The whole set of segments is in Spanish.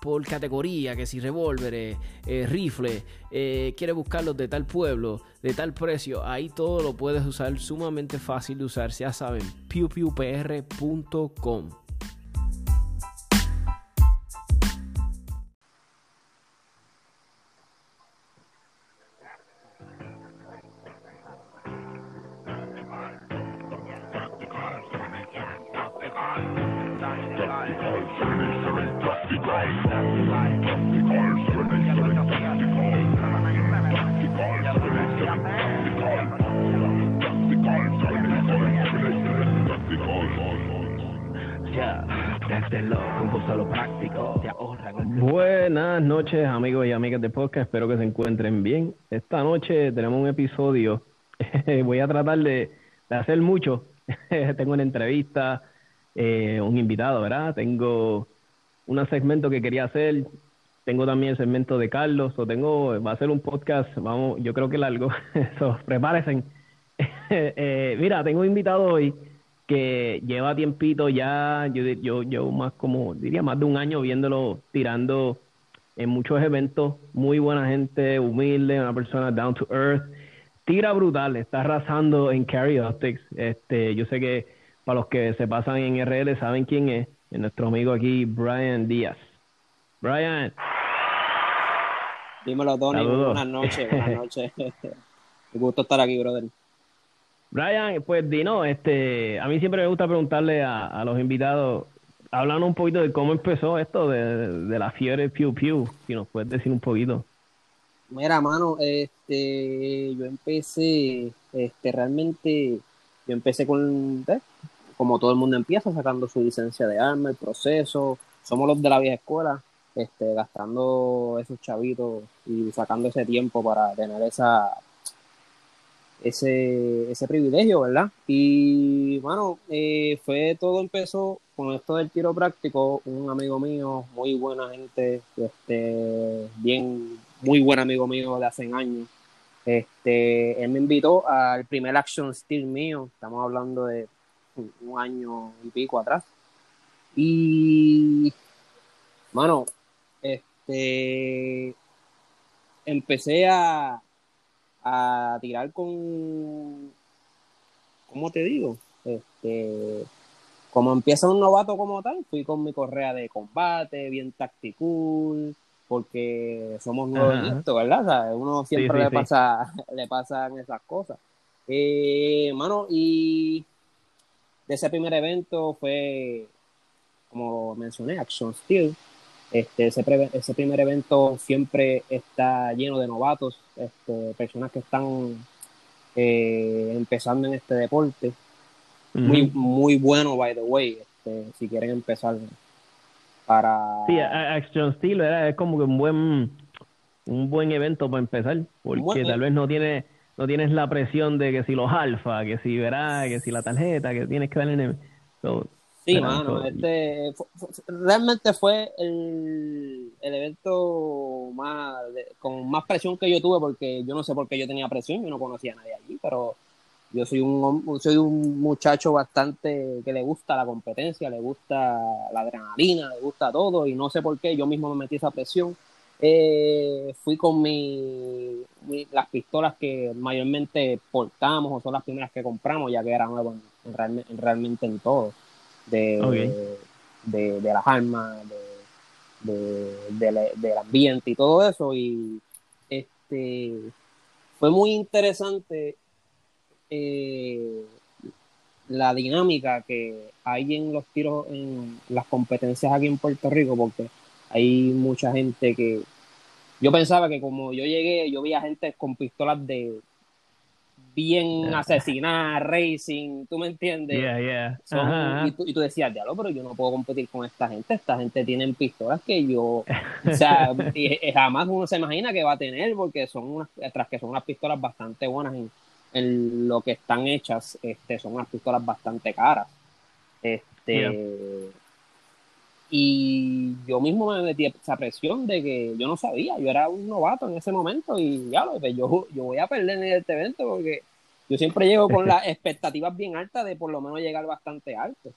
por categoría, que si revólveres, eh, rifles, eh, quieres buscarlos de tal pueblo, de tal precio, ahí todo lo puedes usar, sumamente fácil de usar, ya saben, pewpewpr.com. espero que se encuentren bien. Esta noche tenemos un episodio, voy a tratar de, hacer mucho. Tengo una entrevista, eh, un invitado, ¿verdad? Tengo un segmento que quería hacer, tengo también el segmento de Carlos, o tengo, va a ser un podcast, vamos, yo creo que largo, so, prepárense. Eh, mira, tengo un invitado hoy que lleva tiempito ya, yo, yo, yo más como, diría más de un año viéndolo tirando en muchos eventos, muy buena gente, humilde, una persona down to earth, tira brutal, está arrasando en Carry Optics, este, yo sé que para los que se pasan en RL saben quién es, es nuestro amigo aquí, Brian Díaz. Brian. Dímelo, Tony, buenas noches, buenas noches. Me gusto estar aquí, brother. Brian, pues Dino, este, a mí siempre me gusta preguntarle a, los invitados, hablando un poquito de cómo empezó esto de, la fiebre Pew Pew, si nos puedes decir un poquito. Mira, mano, este, yo empecé, este, realmente, yo empecé con, ¿eh? como todo el mundo empieza, sacando su licencia de arma, el proceso, somos los de la vieja escuela, este, gastando esos chavitos y sacando ese tiempo para tener esa ese, ese privilegio, ¿verdad? Y bueno, eh, fue todo empezó con esto del tiro práctico, un amigo mío, muy buena gente, este, bien, muy buen amigo mío de hace años. Este, él me invitó al primer action steel mío, estamos hablando de un año y pico atrás. Y, bueno, este, empecé a, a tirar con, ¿cómo te digo? Este, como empieza un novato como tal, fui con mi correa de combate, bien tactical, porque somos nuevos en esto, ¿verdad? uno siempre le pasa, le pasan esas cosas. Eh, mano, y de ese primer evento fue, como mencioné, Action Steel. Este, ese, ese primer evento siempre está lleno de novatos, este, personas que están eh, empezando en este deporte. Muy, muy bueno, by the way, este, si quieren empezar para... Sí, Action Steel es como que un buen, un buen evento para empezar, porque tal vez no tiene no tienes la presión de que si los alfa, que si verás, que si la tarjeta, que tienes que darle... Sí, mano, este, realmente fue el, evento más con más presión que yo tuve porque yo no sé por qué yo tenía presión, yo no conocía a nadie allí, pero yo soy un soy un muchacho bastante que le gusta la competencia, le gusta la adrenalina, le gusta todo y no sé por qué yo mismo me metí esa presión. Eh, fui con mi, las pistolas que mayormente portamos o son las primeras que compramos ya que eran nuevas realmente en todo de, de, las armas, de, del ambiente y todo eso. Y este fue muy interesante eh, la dinámica que hay en los tiros, en las competencias aquí en Puerto Rico, porque hay mucha gente que yo pensaba que como yo llegué, yo veía gente con pistolas de bien asesinada, racing, ¿tú me entiendes? Y, tú, y, tú, decías, diablo, pero yo no puedo competir con esta gente, esta gente tiene pistolas que yo, o sea, jamás uno se imagina que va a tener, porque son unas, tras que son unas pistolas bastante buenas en, en lo que están hechas, este, son unas pistolas bastante caras. Este, Y yo mismo me metí esa presión de que yo no sabía, yo era un novato en ese momento y ya lo pues yo, yo voy a perder en este evento porque yo siempre llego con las expectativas bien altas de por lo menos llegar bastante alto.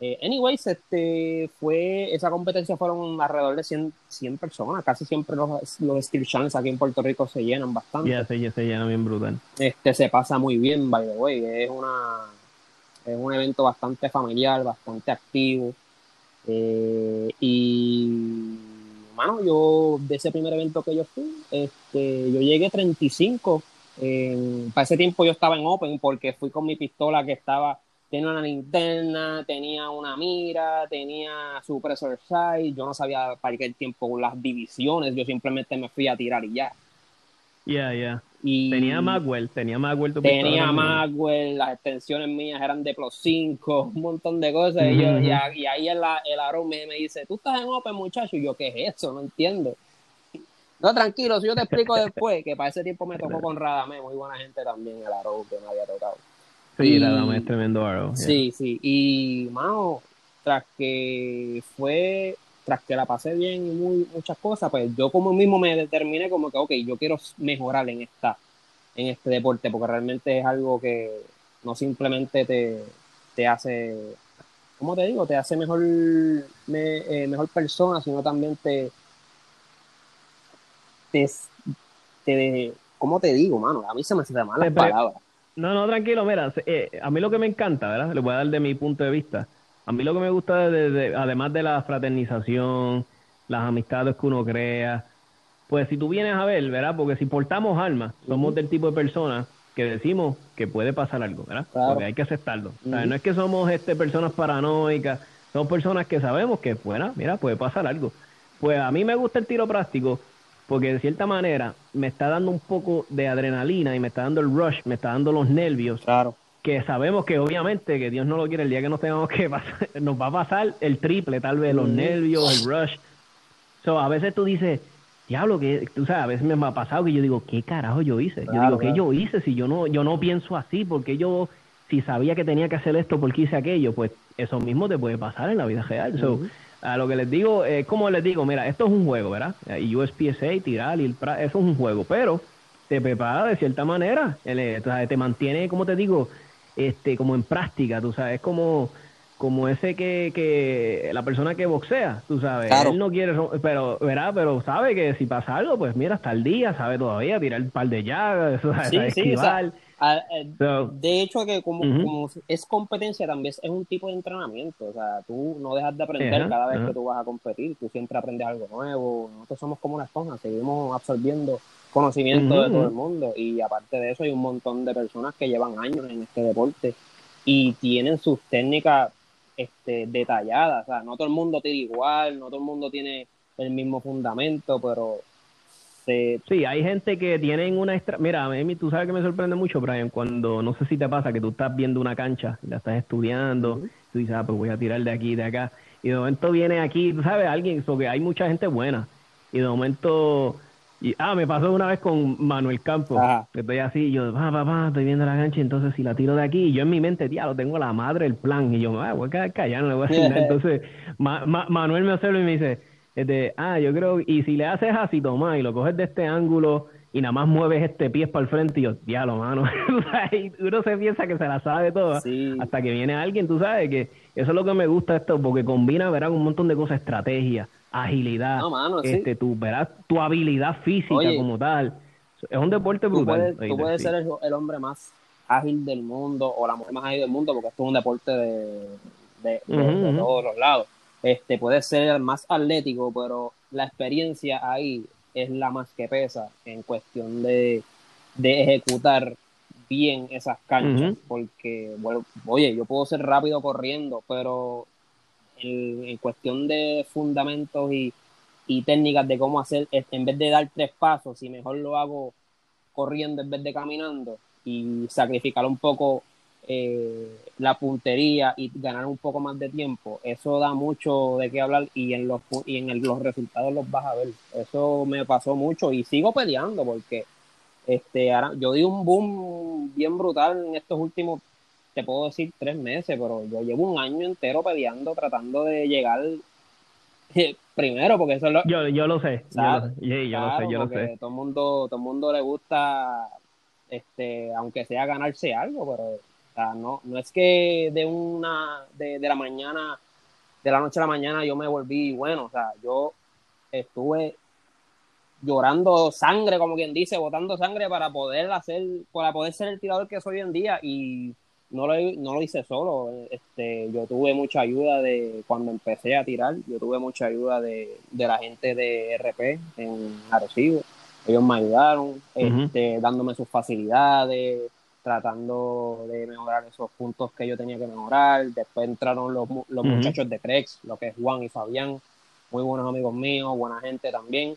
Eh, anyways, este, fue, esa competencia fueron alrededor de 100, 100 personas, casi siempre los, los Steel Challenge aquí en Puerto Rico se llenan bastante. Ya, se, se llena bien brutal. Este, se pasa muy bien, by the way, es una, es un evento bastante familiar, bastante activo, eh, y, mano, yo, de ese primer evento que yo fui, este, yo llegué 35, para ese tiempo yo estaba en Open porque fui con mi pistola que estaba tenía una linterna, tenía una mira, tenía su pressure sight, yo no sabía para qué tiempo las divisiones, yo simplemente me fui a tirar y ya. Ya, ya. Tenía Magwell, tenía Magwell. tenía Magwell, las extensiones mías eran de Plus 5, un montón de cosas. y, yo, y, ahí el, el me, me, dice, tú estás en Open, muchacho. Y yo, ¿qué es eso? No entiendo. No, tranquilo, si yo te explico después, que para ese tiempo me tocó con Radame, muy buena gente también, el aro que me había tocado. Sí, la dama es tremendo Arrow. Sí, sí. Y, mano, tras que fue, tras que la pasé bien y muy, muchas cosas, pues yo como mismo me determiné como que, ok, yo quiero mejorar en esta, en este deporte, porque realmente es algo que no simplemente te, te hace, ¿cómo te digo? Te hace mejor, me, eh, mejor persona, sino también te, te, te, ¿cómo te digo, mano? A mí se me hace mal las palabras no, no, tranquilo, mira, eh, a mí lo que me encanta, ¿verdad? Le voy a dar de mi punto de vista. A mí lo que me gusta, de, además de la fraternización, las amistades que uno crea, pues si tú vienes a ver, ¿verdad? Porque si portamos alma, somos del tipo de personas que decimos que puede pasar algo, ¿verdad? Porque hay que aceptarlo. no es que somos este, personas paranoicas, somos personas que sabemos que, bueno, mira, puede pasar algo. Pues a mí me gusta el tiro práctico porque de cierta manera me está dando un poco de adrenalina y me está dando el rush, me está dando los nervios. Claro. Que sabemos que obviamente, que Dios no lo quiere, el día que nos tengamos que pasar, nos va a pasar el triple, tal vez, los nervios, el rush. So, a veces tú dices, diablo, que tú sabes, a veces me ha pasado que yo digo, ¿qué carajo yo hice? yo digo, ¿qué yo hice? Si yo no, yo no pienso así, porque yo, si sabía que tenía que hacer esto, porque hice aquello? Pues eso mismo te puede pasar en la vida real. So, a lo que les digo, eh, como les digo, mira, esto es un juego, ¿verdad? Y USPSA, tirar, y el eso es un juego, pero te prepara de cierta manera, eh, te mantiene, como te digo, este, como en práctica, tú sabes, es como, como ese que, que la persona que boxea, tú sabes, él no quiere, pero, ¿verdad? Pero sabe que si pasa algo, pues mira, hasta el día, sabe todavía tirar un par de llagas, sí, esquivar. Eh, de hecho, que como, es competencia, también es un tipo de entrenamiento. O sea, tú no dejas de aprender cada vez que tú vas a competir. Tú siempre aprendes algo nuevo. Nosotros somos como una esponja, seguimos absorbiendo conocimiento de todo el mundo. Y aparte de eso, hay un montón de personas que llevan años en este deporte y tienen sus técnicas este, detalladas. O sea, no todo el mundo tiene igual, no todo el mundo tiene el mismo fundamento, pero Sí, hay gente que tienen una extra... Mira, a tú sabes que me sorprende mucho, Brian, cuando, no sé si te pasa, que tú estás viendo una cancha, la estás estudiando, tú dices, ah, pues voy a tirar de aquí, de acá, y de momento viene aquí, tú sabes, alguien, porque hay mucha gente buena, y de momento... Y, ah, me pasó una vez con Manuel Campos, que estoy así, yo, papá, papá, estoy viendo la cancha, entonces si la tiro de aquí, y yo en mi mente, tía, lo tengo la madre, el plan, y yo, ah, voy a quedar callado, no le voy a decir nada. Entonces, Manuel me observa y me dice, este, ah, yo creo, y si le haces así, toma, y lo coges de este ángulo y nada más mueves este pie para el frente y yo, diablo, mano. uno se piensa que se la sabe toda hasta que viene alguien, tú sabes que eso es lo que me gusta esto, porque combina, verás, un montón de cosas, estrategia, agilidad, este, tu, verás, tu habilidad física como tal. Es un deporte brutal. Tú puedes, ser el, hombre más ágil del mundo o la mujer más ágil del mundo porque esto es un deporte de, de todos los lados este, puede ser más atlético, pero la experiencia ahí es la más que pesa en cuestión de, ejecutar bien esas canchas, porque, bueno, oye, yo puedo ser rápido corriendo, pero en, cuestión de fundamentos y, y, técnicas de cómo hacer, en vez de dar tres pasos, si mejor lo hago corriendo en vez de caminando y sacrificar un poco eh, la puntería y ganar un poco más de tiempo, eso da mucho de qué hablar y en los y en los resultados los vas a ver. Eso me pasó mucho y sigo peleando porque Este, ahora, yo di un boom bien brutal en estos últimos, te puedo decir, tres meses, pero yo llevo un año entero peleando, tratando de llegar primero, porque eso es lo... Yo, yo lo sé, yo lo, sé, yo lo sé. Todo el mundo, todo el mundo le gusta, este, aunque sea ganarse algo, pero no, no es que de una, de, de la mañana, de la noche a la mañana yo me volví bueno, o sea, yo estuve llorando sangre, como quien dice, botando sangre para poder hacer, para poder ser el tirador que soy hoy en día y no lo, no lo hice solo. Este, yo tuve mucha ayuda de cuando empecé a tirar, yo tuve mucha ayuda de, la gente de RP en Arecibo. Ellos me ayudaron, este, dándome sus facilidades, tratando de mejorar esos puntos que yo tenía que mejorar. Después entraron los, los muchachos de Crex, lo que es Juan y Fabián, muy buenos amigos míos, buena gente también.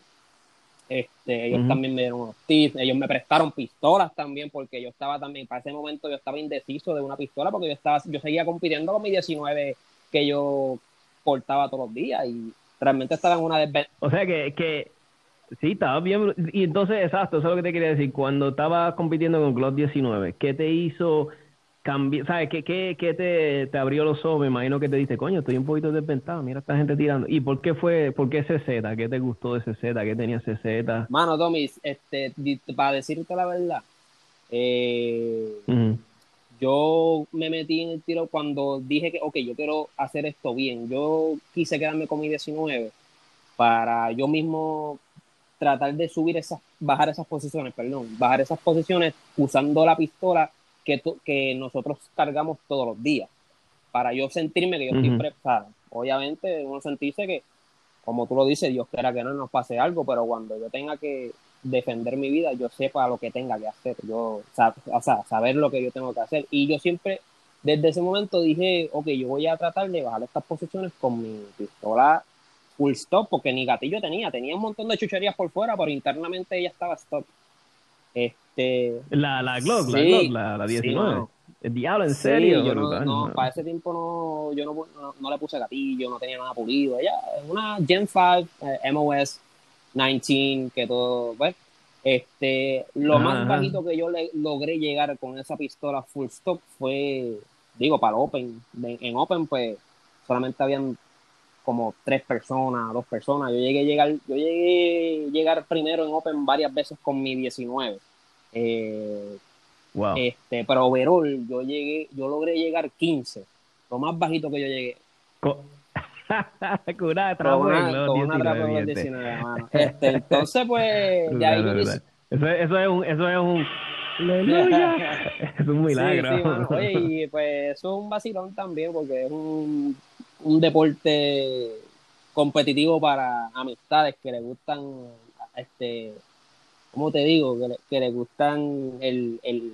Este, ellos también me dieron unos tips, ellos me prestaron pistolas también, porque yo estaba también, para ese momento yo estaba indeciso de una pistola, porque yo estaba, yo seguía compitiendo con mi 19 que yo portaba todos los días y realmente estaba en una desventaja. O sea que, que sí, estaba bien, y entonces, exacto, eso es lo que te quería decir, cuando estaba compitiendo con Glock 19, ¿qué te hizo ¿sabes? ¿Qué, qué, qué te, te, abrió los ojos? Me imagino que te diste, coño, estoy un poquito desventado, mira esta gente tirando. ¿Y por qué fue, por qué CZ? ¿Qué te gustó de CZ? ¿Qué tenía CZ? Mano, Tommy, este, para decirte la verdad, eh, yo me metí en el tiro cuando dije que, ok, yo quiero hacer esto bien. Yo quise quedarme con mi 19 para yo mismo tratar de subir esas, bajar esas posiciones, perdón, bajar esas posiciones usando la pistola que, que nosotros cargamos todos los días, para yo sentirme que yo estoy preparado. Obviamente uno sentirse que, como tú lo dices, Dios quiera que no nos pase algo, pero cuando yo tenga que defender mi vida, yo sepa lo que tenga que hacer, yo, o sea, saber lo que yo tengo que hacer. Y yo siempre, desde ese momento dije, ok, yo voy a tratar de bajar estas posiciones con mi pistola full stop, porque ni gatillo tenía, tenía un montón de chucherías por fuera, pero internamente ella estaba stop. Este, la, la Glock, la Glock, la, la 19. el diablo, en serio. yo no, para ese tiempo no, yo no, no, le puse gatillo, no tenía nada pulido. Ella es una Gen 5 eh, MOS 19, que todo, pues, este, lo más bajito que yo le logré llegar con esa pistola full stop fue, digo, para el Open. en Open, pues, solamente habían como tres personas, dos personas. Yo llegué a llegar, yo llegué a llegar primero en Open varias veces con mi 19. Eh, wow. Este, pero overall, yo llegué, yo logré llegar 15, lo más bajito que yo llegué. con una con 19, mano. Este, entonces, pues, de ahí Eso, eso es un, eso es un ¡Aleluya! es un milagro. Oye, y pues eso es un vacilón también, porque es un un deporte competitivo para amistades que le gustan, este, ¿cómo te digo? Que le, que le gustan el, el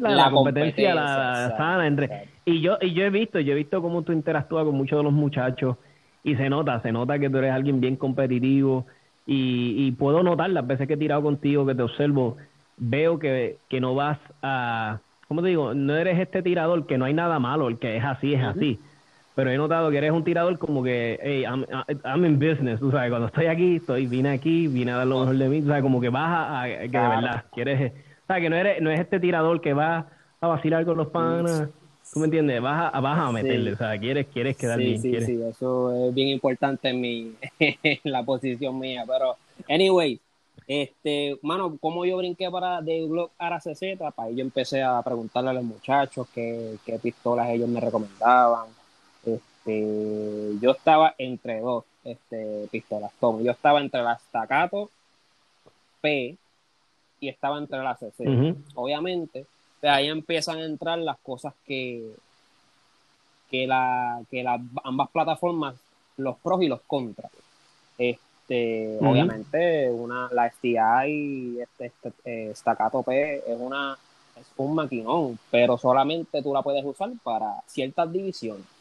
la, competencia, la, sana entre y yo y yo he visto yo he visto cómo tú interactúas con muchos de los muchachos y se nota se nota que tú eres alguien bien competitivo y, y puedo notar las veces que he tirado contigo que te observo veo que, que no vas a ¿cómo te digo? no eres este tirador que no hay nada malo el que es así es así pero he notado que eres un tirador como que, hey, I'm, in business, tú sabes, cuando estoy aquí, estoy, vine aquí, vine a dar lo mejor de mí, tú sabes, como que vas a, que de verdad, quieres, sabes, que no eres, no es este tirador que va a vacilar con los panas, ¿tú me entiendes? Vas a, vas a meterle, o sea, quieres, quieres quedar bien. Sí, sí, eso es bien importante en mi, en la posición mía, pero, anyway, este, mano, como yo brinqué para de Glock a CZ, para yo empecé a preguntarle a los muchachos qué, qué pistolas ellos me recomendaban, este, yo estaba entre dos este, pistolas. Yo estaba entre la Staccato P y estaba entre la CC. Obviamente, de ahí empiezan a entrar las cosas que, que, la, que ambas plataformas, los pros y los contras. Este, Obviamente, una, la STI, este, este eh, Staccato P es una es un maquinón, pero solamente tú la puedes usar para ciertas divisiones.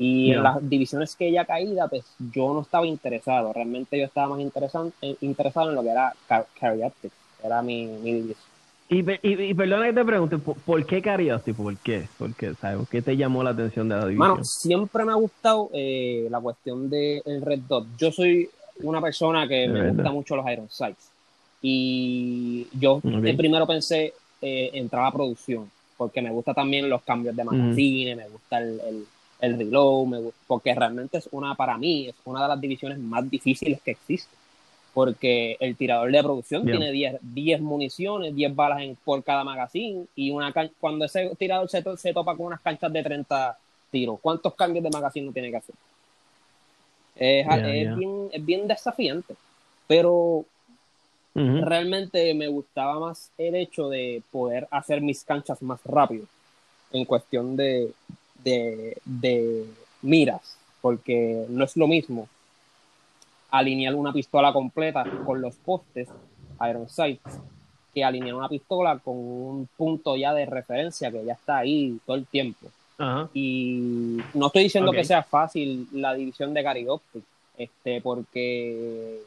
Y en las divisiones que ella caída, pues yo no estaba interesado. Realmente yo estaba más interesado, eh, interesado en lo que era Carioptics. Era mi, mi división. Y, y, perdona que te pregunte, ¿por, qué Carioptics? ¿Por qué? ¿Por qué, ¿sabes? qué te llamó la atención de la división? Bueno, siempre me ha gustado eh, la cuestión del Red Dot. Yo soy una persona que me gusta mucho los Iron Sights. Y yo primero pensé eh, entrar a producción, porque me gusta también los cambios de magazine, me gusta el, el, el reload, porque realmente es una, para mí, es una de las divisiones más difíciles que existe. Porque el tirador de producción tiene 10, municiones, 10 balas en, por cada magazine, y una cuando ese tirador se, se topa con unas canchas de 30 tiros, ¿cuántos cambios de magazine no tiene que hacer? Es, Bien, es bien desafiante, pero realmente me gustaba más el hecho de poder hacer mis canchas más rápido en cuestión de, de, miras, porque no es lo mismo alinear una pistola completa con los postes Iron Sights que alinear una pistola con un punto ya de referencia que ya está ahí todo el tiempo. Y no estoy diciendo que sea fácil la división de Gary este, porque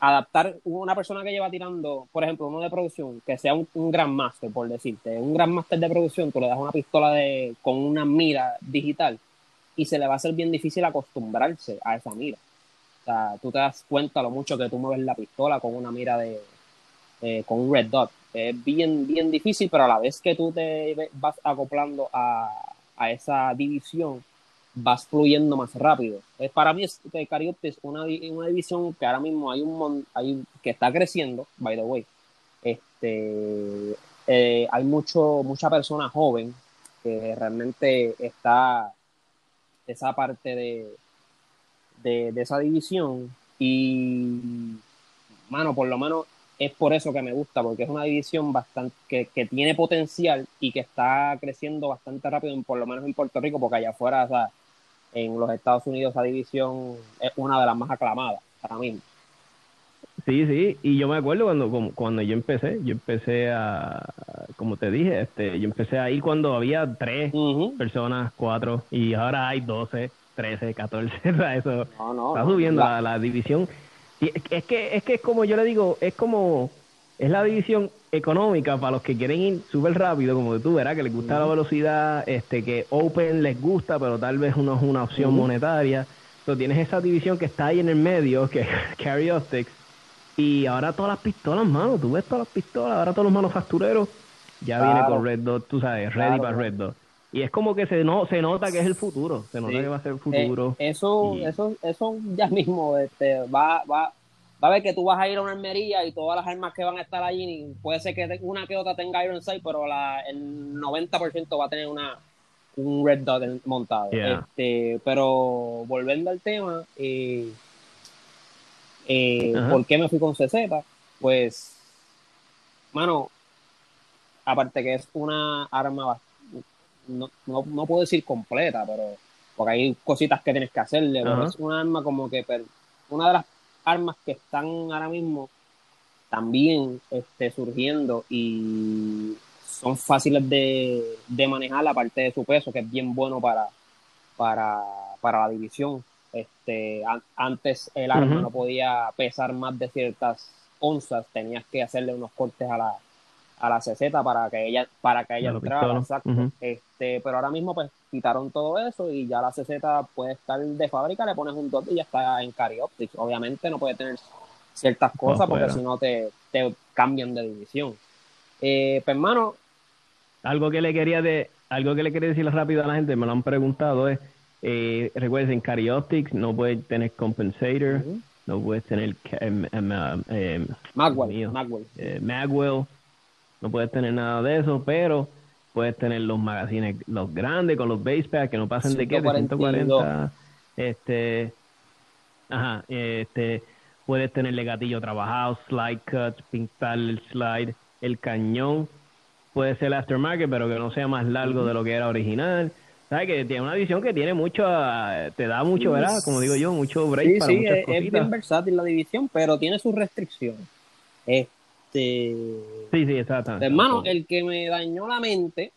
adaptar una persona que lleva tirando, por ejemplo, uno de producción, que sea un, gran máster, por decirte, un gran máster de producción, tú le das una pistola de, con una mira digital y se le va a hacer bien difícil acostumbrarse a esa mira. O sea, tú te das cuenta lo mucho que tú mueves la pistola con una mira de, con un red dot. Es bien, bien difícil, pero a la vez que tú te vas acoplando a, a esa división, vas fluyendo más rápido. para mí, es, es una, una división que ahora mismo hay un hay, que está creciendo, by the way. Este, eh, hay mucho, mucha persona joven que realmente está esa parte de, de, esa división y, mano, por lo menos es por eso que me gusta, porque es una división bastante que, que, tiene potencial y que está creciendo bastante rápido, por lo menos en Puerto Rico, porque allá afuera, en los Estados Unidos esa división es una de las más aclamadas para mí. Sí, sí, y yo me acuerdo cuando, cuando yo empecé, yo empecé a, como te dije, este, yo empecé ahí cuando había tres personas, cuatro, y ahora hay doce, trece, catorce, eso está subiendo la, la, división. Y es que, es que es como yo le digo, es como, es la división económica para los que quieren ir súper rápido, como tú verás, que les gusta la velocidad, este que Open les gusta, pero tal vez no es una opción monetaria. Entonces tienes esa división que está ahí en el medio, que es Carry Optics, y ahora todas las pistolas, mano, tú ves todas las pistolas, ahora todos los manufactureros ya viene con Red Dot, tú sabes, ready para Red Dot. Y es como que se no se nota que es el futuro, se nota que va a ser el futuro. Eh, eso, eso, eso ya mismo este, va, va, va a ver que tú vas a ir a una armería y todas las armas que van a estar allí, puede ser que una que otra tenga Iron Sight, pero la, el 90% va a tener una un Red Dot montado. Este, pero volviendo al tema, eh, eh, ¿por qué me fui con CZ? Pues, mano, aparte que es una arma, no, no, puedo decir completa, pero porque hay cositas que tienes que hacerle, es una arma como que una de las armas que están ahora mismo también este, surgiendo y son fáciles de, de manejar la parte de su peso, que es bien bueno para, para, para la división. Este, antes el arma no podía pesar más de ciertas onzas, tenías que hacerle unos cortes a la, a la CZ para que ella, para que ella entrara, exacto. este, pero ahora mismo pues quitaron todo eso y ya la CZ puede estar de fábrica, le pones un dot y ya está en Cari Optics. Obviamente no puede tener ciertas cosas porque si no te, te, cambian de división. Eh, pues hermano. Algo que le quería de, algo que le quería decir rápido a la gente, me lo han preguntado, es eh, recuerden en Cari Optics no puedes tener compensator, no puedes tener em, em, em, Magwell, Magwell. Eh, Magwell no puedes tener nada de eso, pero puedes tener los magazines, los grandes con los base packs que no pasen de qué, de 140. Este, ajá, este, puedes tenerle gatillo trabajado, slide cut, pintar el slide, el cañón. Puede ser aftermarket, pero que no sea más largo de lo que era original. ¿Sabes? Que tiene una división que tiene mucho, te da mucho, ¿verdad? Como digo yo, mucho break sí, sí, es, es, bien versátil la división, pero tiene sus restricciones. Este, este, sí, sí, exactamente. Hermano, el que me dañó la mente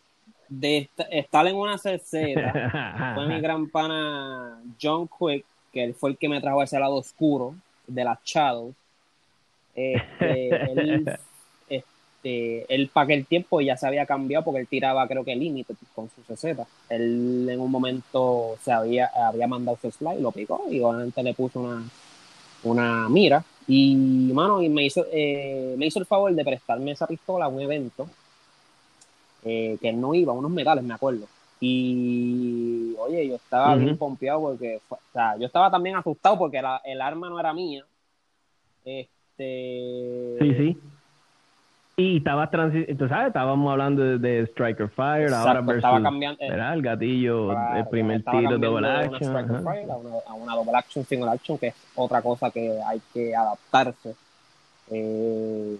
de estar en una cercera fue mi gran pana John Quick, que él fue el que me trajo a ese lado oscuro de las Shadows. Este, él, este, él para aquel tiempo ya se había cambiado porque él tiraba, creo que límite con su CZ. Él en un momento se había, había mandado su slide, lo picó y obviamente le puso una, una mira Y, mano, y me hizo, eh, me hizo el favor de prestarme esa pistola a un evento eh, que no iba, unos metales, me acuerdo. Y, oye, yo estaba bien pompeado porque, o sea, yo estaba también asustado porque el arma no era mía. Este. Sí, sí. Y estaba tú sabes, estábamos hablando de, Striker Fire, ahora versus, estaba cambiando, eh, el gatillo, el primer tiro double action. a, una, double action, single action, que es otra cosa que hay que adaptarse. Eh,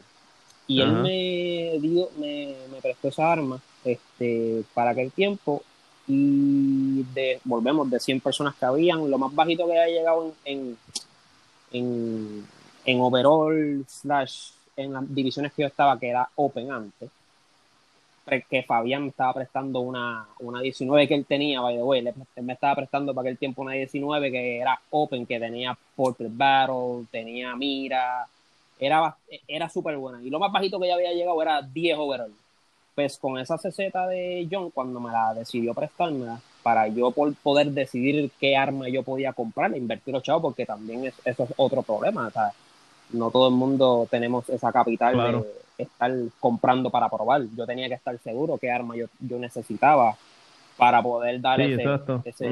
y él me dio, me, me, prestó esa arma este, para aquel tiempo y de, volvemos de 100 personas que habían, lo más bajito que había llegado en, en, en overall slash en las divisiones que yo estaba, que era Open antes, que Fabián me estaba prestando una, una 19 que él tenía, by the way, me estaba prestando para aquel tiempo una 19 que era Open, que tenía Portrait Battle, tenía mira, era, era súper buena. Y lo más bajito que ya había llegado era 10 overall. Pues con esa CZ de John, cuando me la decidió prestarme, para yo poder decidir qué arma yo podía comprar, invertir los chavos, porque también eso es otro problema. O no todo el mundo tenemos esa capital de estar comprando para probar. Yo tenía que estar seguro qué arma yo, yo necesitaba para poder dar ese, ese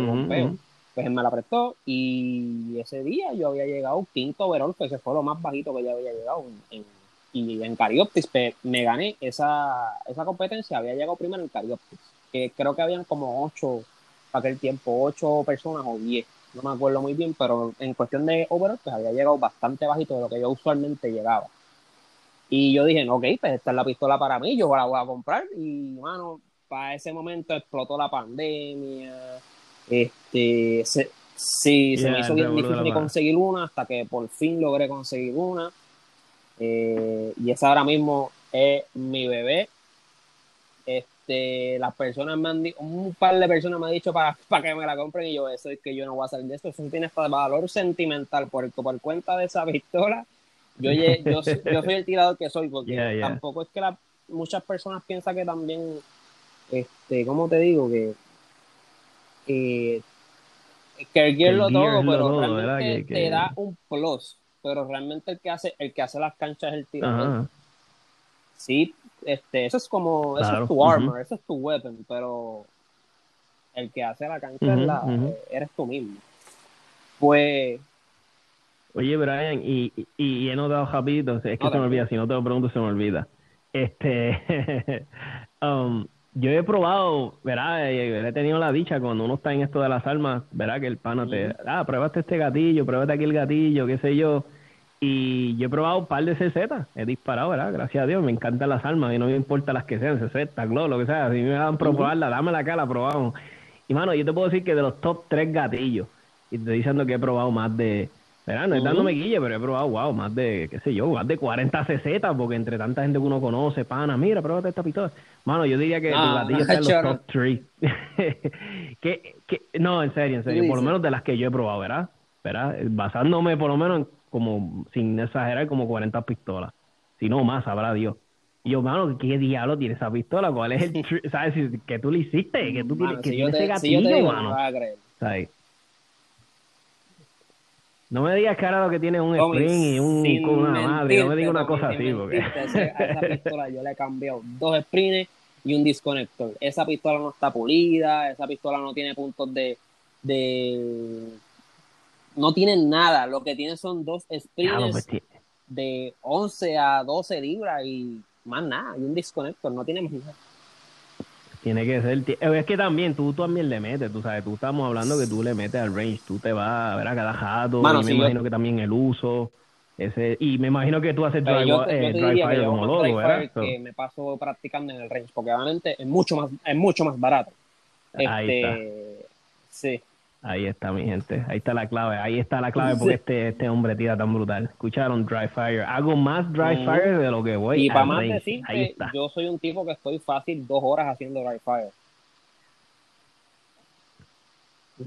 Pues él me la prestó y ese día yo había llegado quinto overall, que ese fue lo más bajito que yo había llegado. y en Carioptics me gané esa, esa competencia, había llegado primero en Carioptics, que creo que habían como ocho, para aquel tiempo, ocho personas o diez no me acuerdo muy bien, pero en cuestión de overall, pues había llegado bastante bajito de lo que yo usualmente llegaba. Y yo dije, no, ok, pues esta es la pistola para mí, yo la voy a comprar. Y, mano, para ese momento explotó la pandemia. Este, sí, se me hizo bien difícil conseguir una hasta que por fin logré conseguir una. Eh, y esa ahora mismo es mi bebé. Este, las personas me han dicho, un par de personas me han dicho para, para que me la compren y yo, eso es que yo no voy a salir de esto, eso tiene valor sentimental por, por cuenta de esa pistola. Yo, yo, soy el tirador que soy, porque tampoco es que la, muchas personas piensan que también, este, ¿cómo te digo? Que, que, que lo todo, pero realmente te da un plus, pero realmente el que hace, el que hace las canchas es el tirador. Sí, este, eso es como, eso es tu armor, eso es tu weapon, pero el que hace la cancha eh, eres tú mismo. Pues. Oye, Brian, y, y, he notado rapidito, es que se me olvida, si no te lo pregunto se me olvida. Este, um, yo he probado, ¿verdad? Eh, he tenido la dicha cuando uno está en esto de las armas, ¿verdad? Que el pano te, ah, pruébate este gatillo, pruébate aquí el gatillo, qué sé yo. Y yo he probado un par de CZ, he disparado, ¿verdad? Gracias a Dios, me encantan las armas y no me importa las que sean, CZ, Glow, lo que sea. Si me dan probarla, dámela acá, la probamos. Y mano, yo te puedo decir que de los top tres gatillos, y te estoy diciendo que he probado más de, ¿verdad? No es dándome guille, pero he probado, wow, más de, qué sé yo, más de 40 CZ, porque entre tanta gente que uno conoce, pana, mira, pruébate esta pistola. Mano, yo diría que ah, gatillos son los top tres. que, que, no, en serio, en serio, por lo menos de las que yo he probado, ¿verdad? ¿verdad? Basándome por lo menos en como, sin exagerar, como 40 pistolas. Si no más, sabrá Dios. Y yo, mano, ¿qué diablo tiene esa pistola? ¿Cuál es el... ¿Sabes? Que tú le hiciste, que tú tienes, que tienes ese gatillo, mano. ¿Sabes? No me digas que ahora lo que tiene es un spring y un, una madre. No me digas una cosa así. Porque... a esa pistola yo le he cambiado dos springs y un disconector. Esa pistola no está pulida, esa pistola no tiene puntos de, de no tienen nada, lo que tienen son dos sprints pues, de 11 a 12 libras y más nada, y un disconector, no tiene más nada. Tiene que ser, eh, es que también tú, también le metes, tú sabes, tú estamos hablando que tú le metes al range, tú te vas a ver a cada jato, y me imagino que también el uso, ese, y me imagino que tú haces drive, eh, fire como loco, ¿verdad? Que me paso practicando en el range, porque obviamente es mucho más, es mucho más barato. Ahí este, Sí. Ahí está, mi gente. Ahí está la clave. Ahí está la clave porque este, este hombre tira tan brutal. Escucharon Dry Fire. Hago más Dry Fire de lo que voy Y para más decir yo soy un tipo que estoy fácil dos horas haciendo Dry Fire.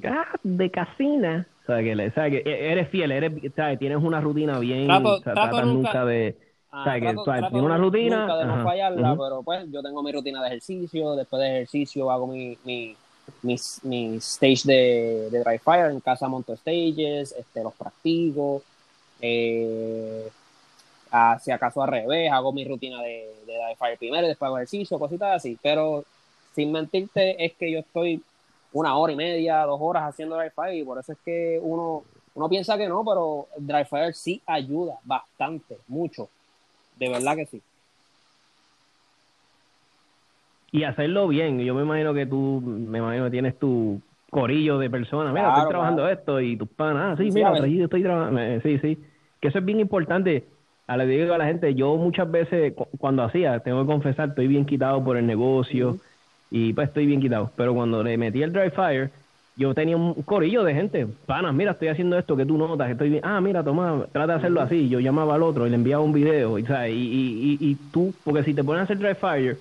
Ah, de casina. O sea, que, que e, eres fiel, eres, ¿sabes? tienes una rutina bien. Trato, tratas nunca, de. Ah, que, tienes una rutina. Nunca de no fallarla, pero pues yo tengo mi rutina de ejercicio. Después de ejercicio hago mi, mi mi, mi stage de, de dry fire en casa monto stages, este, los practico. Eh, a, si acaso al revés, hago mi rutina de, de Fire primero después hago ejercicio, cositas así. Pero sin mentirte, es que yo estoy una hora y media, dos horas haciendo dry fire y por eso es que uno, uno piensa que no, pero dry fire sí ayuda bastante, mucho. De verdad que sí. Y hacerlo bien. Yo me imagino que tú, me imagino que tienes tu corillo de personas. Mira, estoy trabajando esto y tus panas. Ah, sí, mira, estoy trabajando. Sí, sí. Que eso es bien importante a le digo a la gente, yo muchas veces cuando hacía, tengo que confesar, estoy bien quitado por el negocio y pues estoy bien quitado. Pero cuando le metí el dry fire, yo tenía un corillo de gente, panas, mira, estoy haciendo esto que tú notas, estoy bien, ah, mira, toma, trata de hacerlo así. Yo llamaba al otro y le enviaba un video, y, y, y, y tú, porque si te pones a hacer dry fire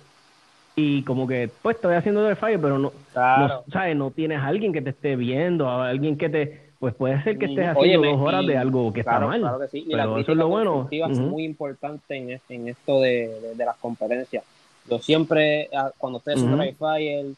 y como que, pues, estoy haciendo dry fire, pero no, no, ¿sabes? No tienes a alguien que te esté viendo, a alguien que te pues puede ser que estés haciendo dos horas de algo que está mal. Claro que sí. pero eso es lo bueno. Es muy importante en, en esto de, de, las competencias. Yo siempre, ah, cuando ustedes uh -huh.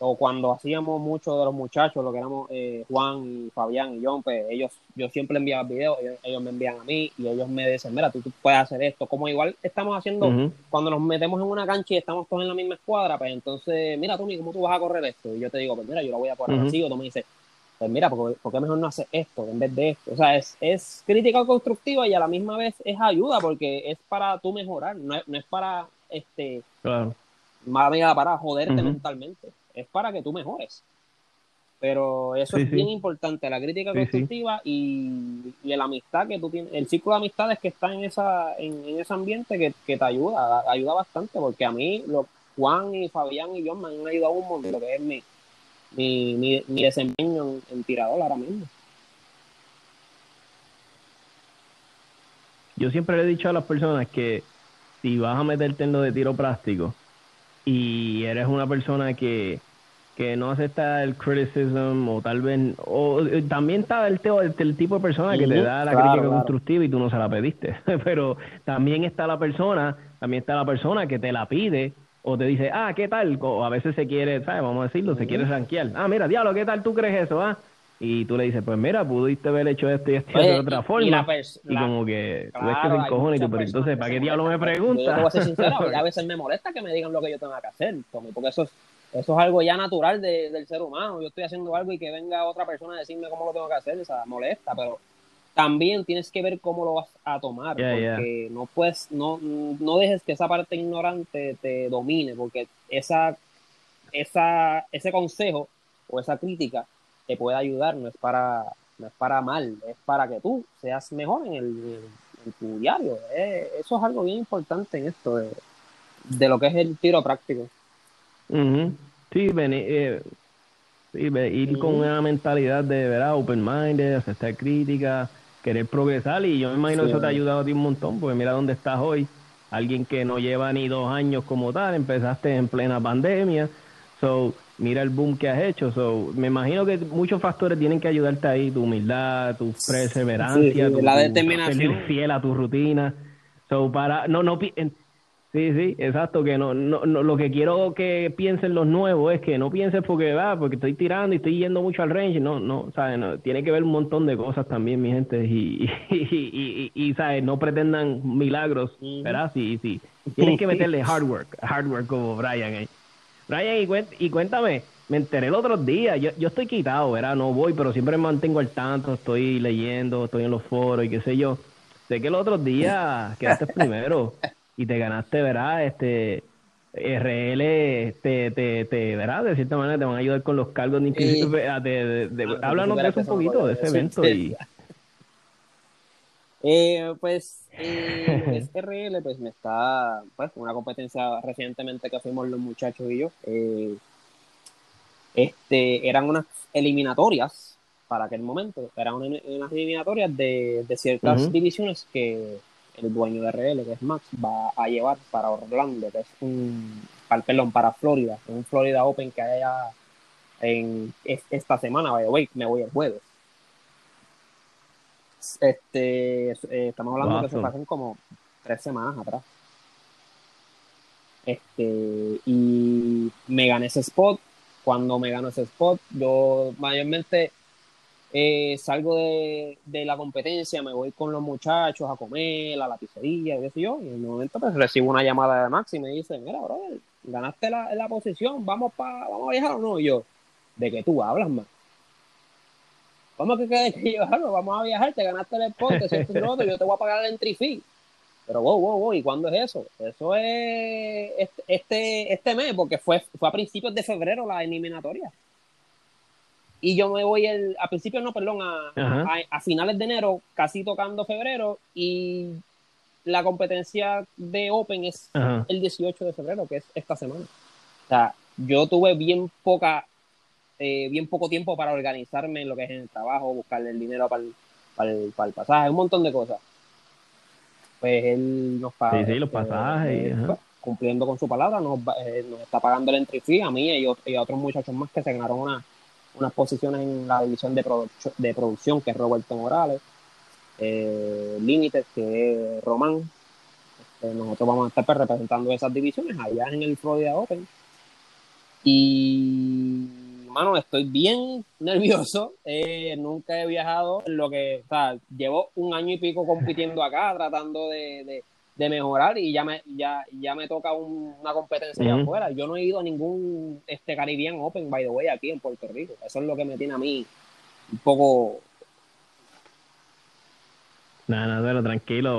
O cuando hacíamos mucho de los muchachos, lo que éramos eh, Juan y Fabián y John, pues ellos, yo siempre enviaba videos, ellos, me envían a mí y ellos me dicen, mira, tú, puedes hacer esto. Como igual estamos haciendo, cuando nos metemos en una cancha y estamos todos en la misma escuadra, pues entonces, mira, Tony, ¿cómo tú vas a correr esto? Y yo te digo, pues mira, yo lo voy a correr así, o tú me dices, pues mira, ¿por, qué mejor no hace esto en vez de esto? O sea, es, es crítica constructiva y a la misma vez es ayuda porque es para tú mejorar, no es, no es para, este, claro. para joderte mentalmente, es para que tú mejores. Pero eso es bien importante, la crítica constructiva y, y la amistad que tú tienes, el círculo de amistades que está en esa en, ese ambiente que, que, te ayuda, ayuda bastante, porque a mí, lo, Juan y Fabián y yo me han ayudado un montón, lo que es mi, mi, mi, mi desempeño en, tirador ahora mismo. Yo siempre le he dicho a las personas que si vas a meterte en lo de tiro práctico y eres una persona que, que no acepta el criticism o tal vez o eh, también está el, el, tipo de persona que te da la crítica constructiva y tú no se la pediste pero también está la persona también está la persona que te la pide o te dice, ah, ¿qué tal? O a veces se quiere, ¿sabes? Vamos a decirlo, se quiere rankear. Ah, mira, diablo, ¿qué tal tú crees eso, ah? Y tú le dices, pues mira, pudiste haber hecho esto y esto de otra forma. Y, como que tú ves que se encojona y tú, pero entonces, ¿para qué diablo me preguntas? Yo te voy a ser sincero, a veces me molesta que me digan lo que yo tengo que hacer, porque eso es, eso es algo ya natural del ser humano. Yo estoy haciendo algo y que venga otra persona a decirme cómo lo tengo que hacer, o sea, molesta, pero también tienes que ver cómo lo vas a tomar, porque no puedes, no, no dejes que esa parte ignorante te domine, porque esa, esa, ese consejo o esa crítica te puede ayudar, no es para, no es para mal, es para que tú seas mejor en, el, en tu diario. Eh, eso es algo bien importante en esto de, de lo que es el tiro práctico. Sí, eh, ir con una mentalidad de verdad open-minded, aceptar críticas querer progresar y yo me imagino que eso te ha ayudado a ti un montón, porque mira dónde estás hoy, alguien que no lleva ni dos años como tal, empezaste en plena pandemia, so mira el boom que has hecho, so me imagino que muchos factores tienen que ayudarte ahí, tu humildad, tu perseverancia, tu, la determinación, ser fiel a tu rutina, so para no no Sí, sí, exacto, que no, no, no, lo que quiero que piensen los nuevos es que no piensen porque va, porque estoy tirando y estoy yendo mucho al range, no, no, ¿sabes? No, tiene que ver un montón de cosas también, mi gente, y, y, y, ¿sabes? No pretendan milagros, ¿verdad? Sí, sí, tienen que meterle hard work, hard work como Brian ahí. Brian, y, y cuéntame, me enteré el otro día, yo, yo estoy quitado, ¿verdad? No voy, pero siempre me mantengo al tanto, estoy leyendo, estoy en los foros y qué sé yo. Sé que el otro día quedaste primero y te ganaste, ¿verdad? Este RL te, te, te, ¿verdad? De cierta manera te van a ayudar con los cargos de, de, de, háblanos de eso un poquito, de ese evento y eh, pues eh, RL pues me está pues una competencia recientemente que fuimos los muchachos y yo eh, este eran unas eliminatorias para aquel momento. Eran unas eliminatorias de, de ciertas divisiones que el dueño de RL, que es Max, va a llevar para Orlando, que es un, perdón, para Florida, un Florida Open que haya en esta semana, by the me voy el jueves. Este, eh, estamos hablando que se pasen como tres semanas atrás. Este, y me gané ese spot. Cuando me gano ese spot, yo mayormente eh, salgo de, la competencia, me voy con los muchachos a comer, a la pizzería, sé yo, y en un momento pues recibo una llamada de Max y me dice, mira, brother, ganaste la, la posición, vamos, pa, vamos a viajar o no, y yo, ¿de qué tú hablas, Max? ¿Cómo que quieres que yo Vamos a viajar, te ganaste el spot, te sientes roto, yo te voy a pagar el entry fee. Pero wow, wow, wow, ¿y cuándo es eso? Eso es este, este, este mes, porque fue, fue a principios de febrero la eliminatoria. Y yo me voy el, a principios, no, perdón, a, a, finales de enero, casi tocando febrero, y la competencia de Open es el 18 de febrero, que es esta semana. O sea, yo tuve bien poca, eh, bien poco tiempo para organizarme en lo que es en el trabajo, buscarle el dinero para el, para el, para el pasaje, un montón de cosas. Pues él nos paga. Sí, sí, los pasajes. Eh, pues, cumpliendo con su palabra, nos, eh, nos está pagando el entry fee a mí y, y a otros muchachos más que se ganaron una unas posiciones en la división de, de producción, que es Roberto Morales, eh, Límites, que es Román. Este, nosotros vamos a estar pues, representando esas divisiones allá en el Florida Open. Y, mano, estoy bien nervioso. Eh, nunca he viajado en lo que, o sea, llevo un año y pico compitiendo acá, tratando de mejorar y ya me, ya, ya me toca una competencia afuera. Yo no he ido a ningún este Caribbean Open, by the way, aquí en Puerto Rico. Eso es lo que me tiene a mí un poco... Nada, nada, pero tranquilo,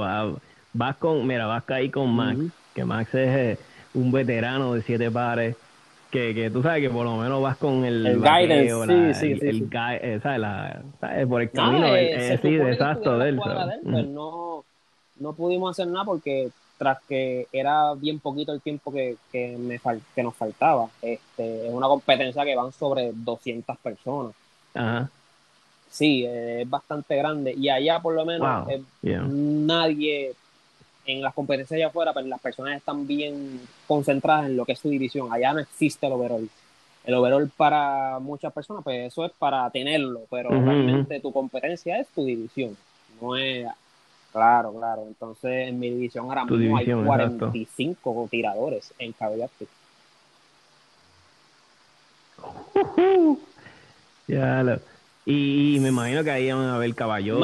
vas, con, mira, vas ahí con Max, que Max es eh, un veterano de siete pares, que, que tú sabes que por lo menos vas con el, el guidance, sí, sí, el, eh, ¿sabes? La, ¿sabes? Por el camino, eh, sí, exacto de él. Pues no no pudimos hacer nada porque tras que era bien poquito el tiempo que, que, me que nos faltaba. Este, es una competencia que van sobre 200 personas. Ajá. Sí, es bastante grande. Y allá por lo menos eh, nadie en las competencias allá afuera, pero las personas están bien concentradas en lo que es su división. Allá no existe el overall. El overall para muchas personas, pues eso es para tenerlo, pero realmente tu competencia es tu división. No es Claro, claro. Entonces, en mi división ahora mismo hay 45 tiradores en ya lo... Y me imagino que ahí van a haber caballotes.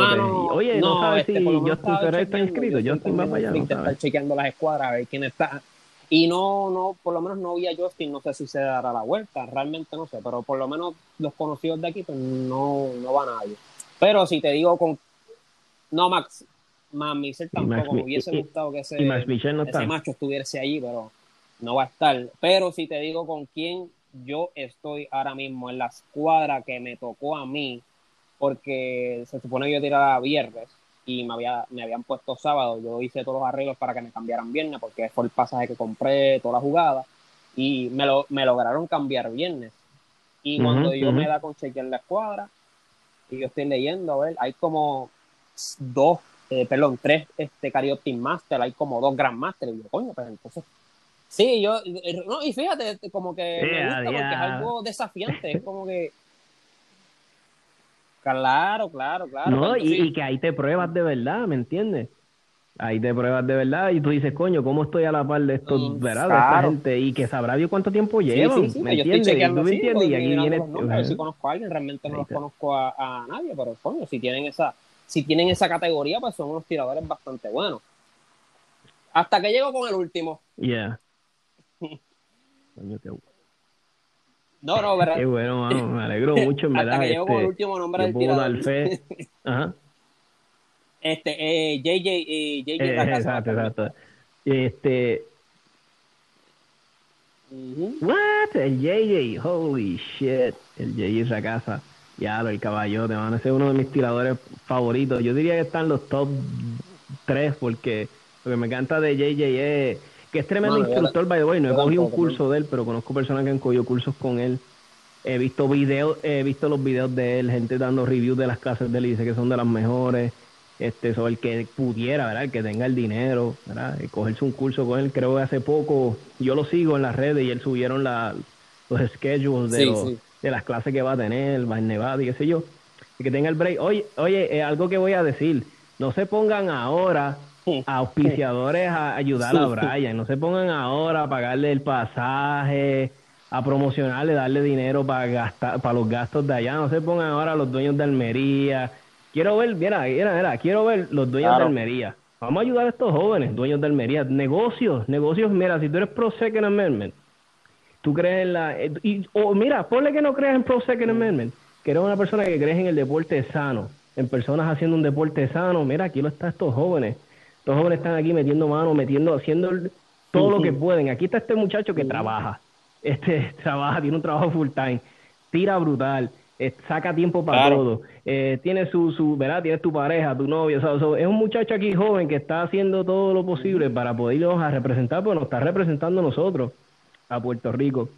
Oye, no, sabes este, si Justin Ferrer está inscrito. Justin va para allá. No chequeando las escuadras a ver quién está. Y no, no, por lo menos no vi a Justin, no sé si se dará la vuelta, realmente no sé, pero por lo menos los conocidos de aquí, pues no, no va nadie. Pero si te digo con. No, Max, más tampoco. me hubiese gustado que ese, macho estuviese allí, pero no va a estar. Pero si te digo con quién yo estoy ahora mismo en la escuadra que me tocó a mí, porque se supone que yo tiraba viernes y me, había, me habían puesto sábado. Yo hice todos los arreglos para que me cambiaran viernes, porque fue el pasaje que compré, toda la jugada, y me, lo, me lograron cambiar viernes. Y cuando yo me da con chequear la escuadra, y yo estoy leyendo, a ver, hay como dos eh, perdón, tres este, Carioptin Master, hay como dos Grandmaster. Y yo, coño, pero entonces. Sí, yo. Eh, no, y fíjate, como que me gusta porque es algo desafiante, es como que. Claro, claro, claro. No, y, que ahí te pruebas de verdad, ¿me entiendes? Ahí te pruebas de verdad y tú dices, coño, ¿cómo estoy a la par de estos, mm, ¿verdad? De esta gente y que sabrá Dios cuánto tiempo llevan, ¿me entiendes? y tú me entiendes y aquí viene... a ver si conozco a alguien, realmente no los conozco a, a, nadie, pero coño, si tienen esa, si tienen esa categoría, pues son unos tiradores bastante buenos. Hasta que llego con el último. Yeah. no, no, ¿verdad? Qué bueno, mano. Me alegro mucho, en Hasta que llego con el este, último nombre del tirador. Fe. Ajá. Este, eh, JJ, eh, JJ eh, Exacto, exacto. Este. What? El JJ, holy shit. El JJ casa ya, el caballote, van ese es uno de mis tiradores favoritos. Yo diría que están los top 3 porque lo que me encanta de JJ es que es tremendo instructor, by the way. No he cogido un curso de él, pero conozco personas que han cogido cursos con él. He visto videos, he visto los videos de él, gente dando reviews de las clases de él y dice que son de las mejores. Este, sobre el que pudiera, ¿verdad? El que tenga el dinero, ¿verdad? Y cogerse un curso con él. Creo que hace poco, yo lo sigo en las redes y él subieron la, los schedules de los, de las clases que va a tener, va Nevada y qué sé yo, y que tenga el break. Oye, oye, eh, algo que voy a decir, no se pongan ahora a auspiciadores a ayudar a Brian, no se pongan ahora a pagarle el pasaje, a promocionarle, darle dinero para gastar, para los gastos de allá. No se pongan ahora los dueños de Almería. Quiero ver, mira, mira, mira, quiero ver los dueños de Almería. Vamos a ayudar a estos jóvenes, dueños de Almería. Negocios, negocios, mira, si tú eres pro second amendment, tú crees en la... Eh, y, o mira, ponle que no creas en pro second amendment, que eres una persona que crees en el deporte sano, en personas haciendo un deporte sano. Mira, aquí lo están estos jóvenes. Estos jóvenes están aquí metiendo mano, metiendo, haciendo todo lo que pueden. Aquí está este muchacho que trabaja, este trabaja, tiene un trabajo full time, tira brutal, eh, saca tiempo para todo, eh, tiene su, su, ¿verdad? Tienes tu pareja, tu novio, es un muchacho aquí joven que está haciendo todo lo posible para podernos a representar, pues nos está representando nosotros a Puerto Rico.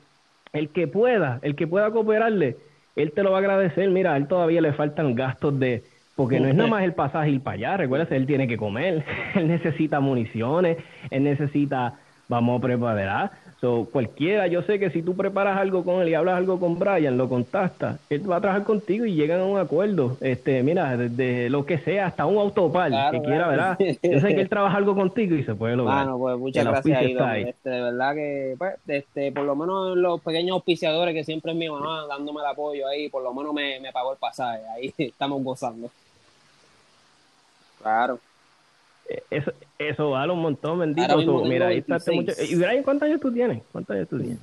El que pueda, el que pueda cooperarle, él te lo va a agradecer. Mira, a él todavía le faltan gastos de, porque no es nada más el pasaje ir para allá, recuerda, él tiene que comer, él necesita municiones, él necesita, vamos a preparar, So, cualquiera, yo sé que si tú preparas algo con él y hablas algo con Brian, lo contactas, él va a trabajar contigo y llegan a un acuerdo. Este, mira, desde lo que sea, hasta un autopar que quiera, ¿verdad? Yo sé que él trabaja algo contigo y se puede lograr. Bueno, pues muchas gracias, Este, de verdad que, pues, este, por lo menos los pequeños auspiciadores que siempre es mi mamá dándome el apoyo ahí, por lo menos me, me pagó el pasaje, ahí estamos gozando. Claro. Eso, eso vale un montón, bendito. mira, ahí está este mucho. ¿Y Brian, cuántos años tú tienes? ¿Cuántos años tú tienes?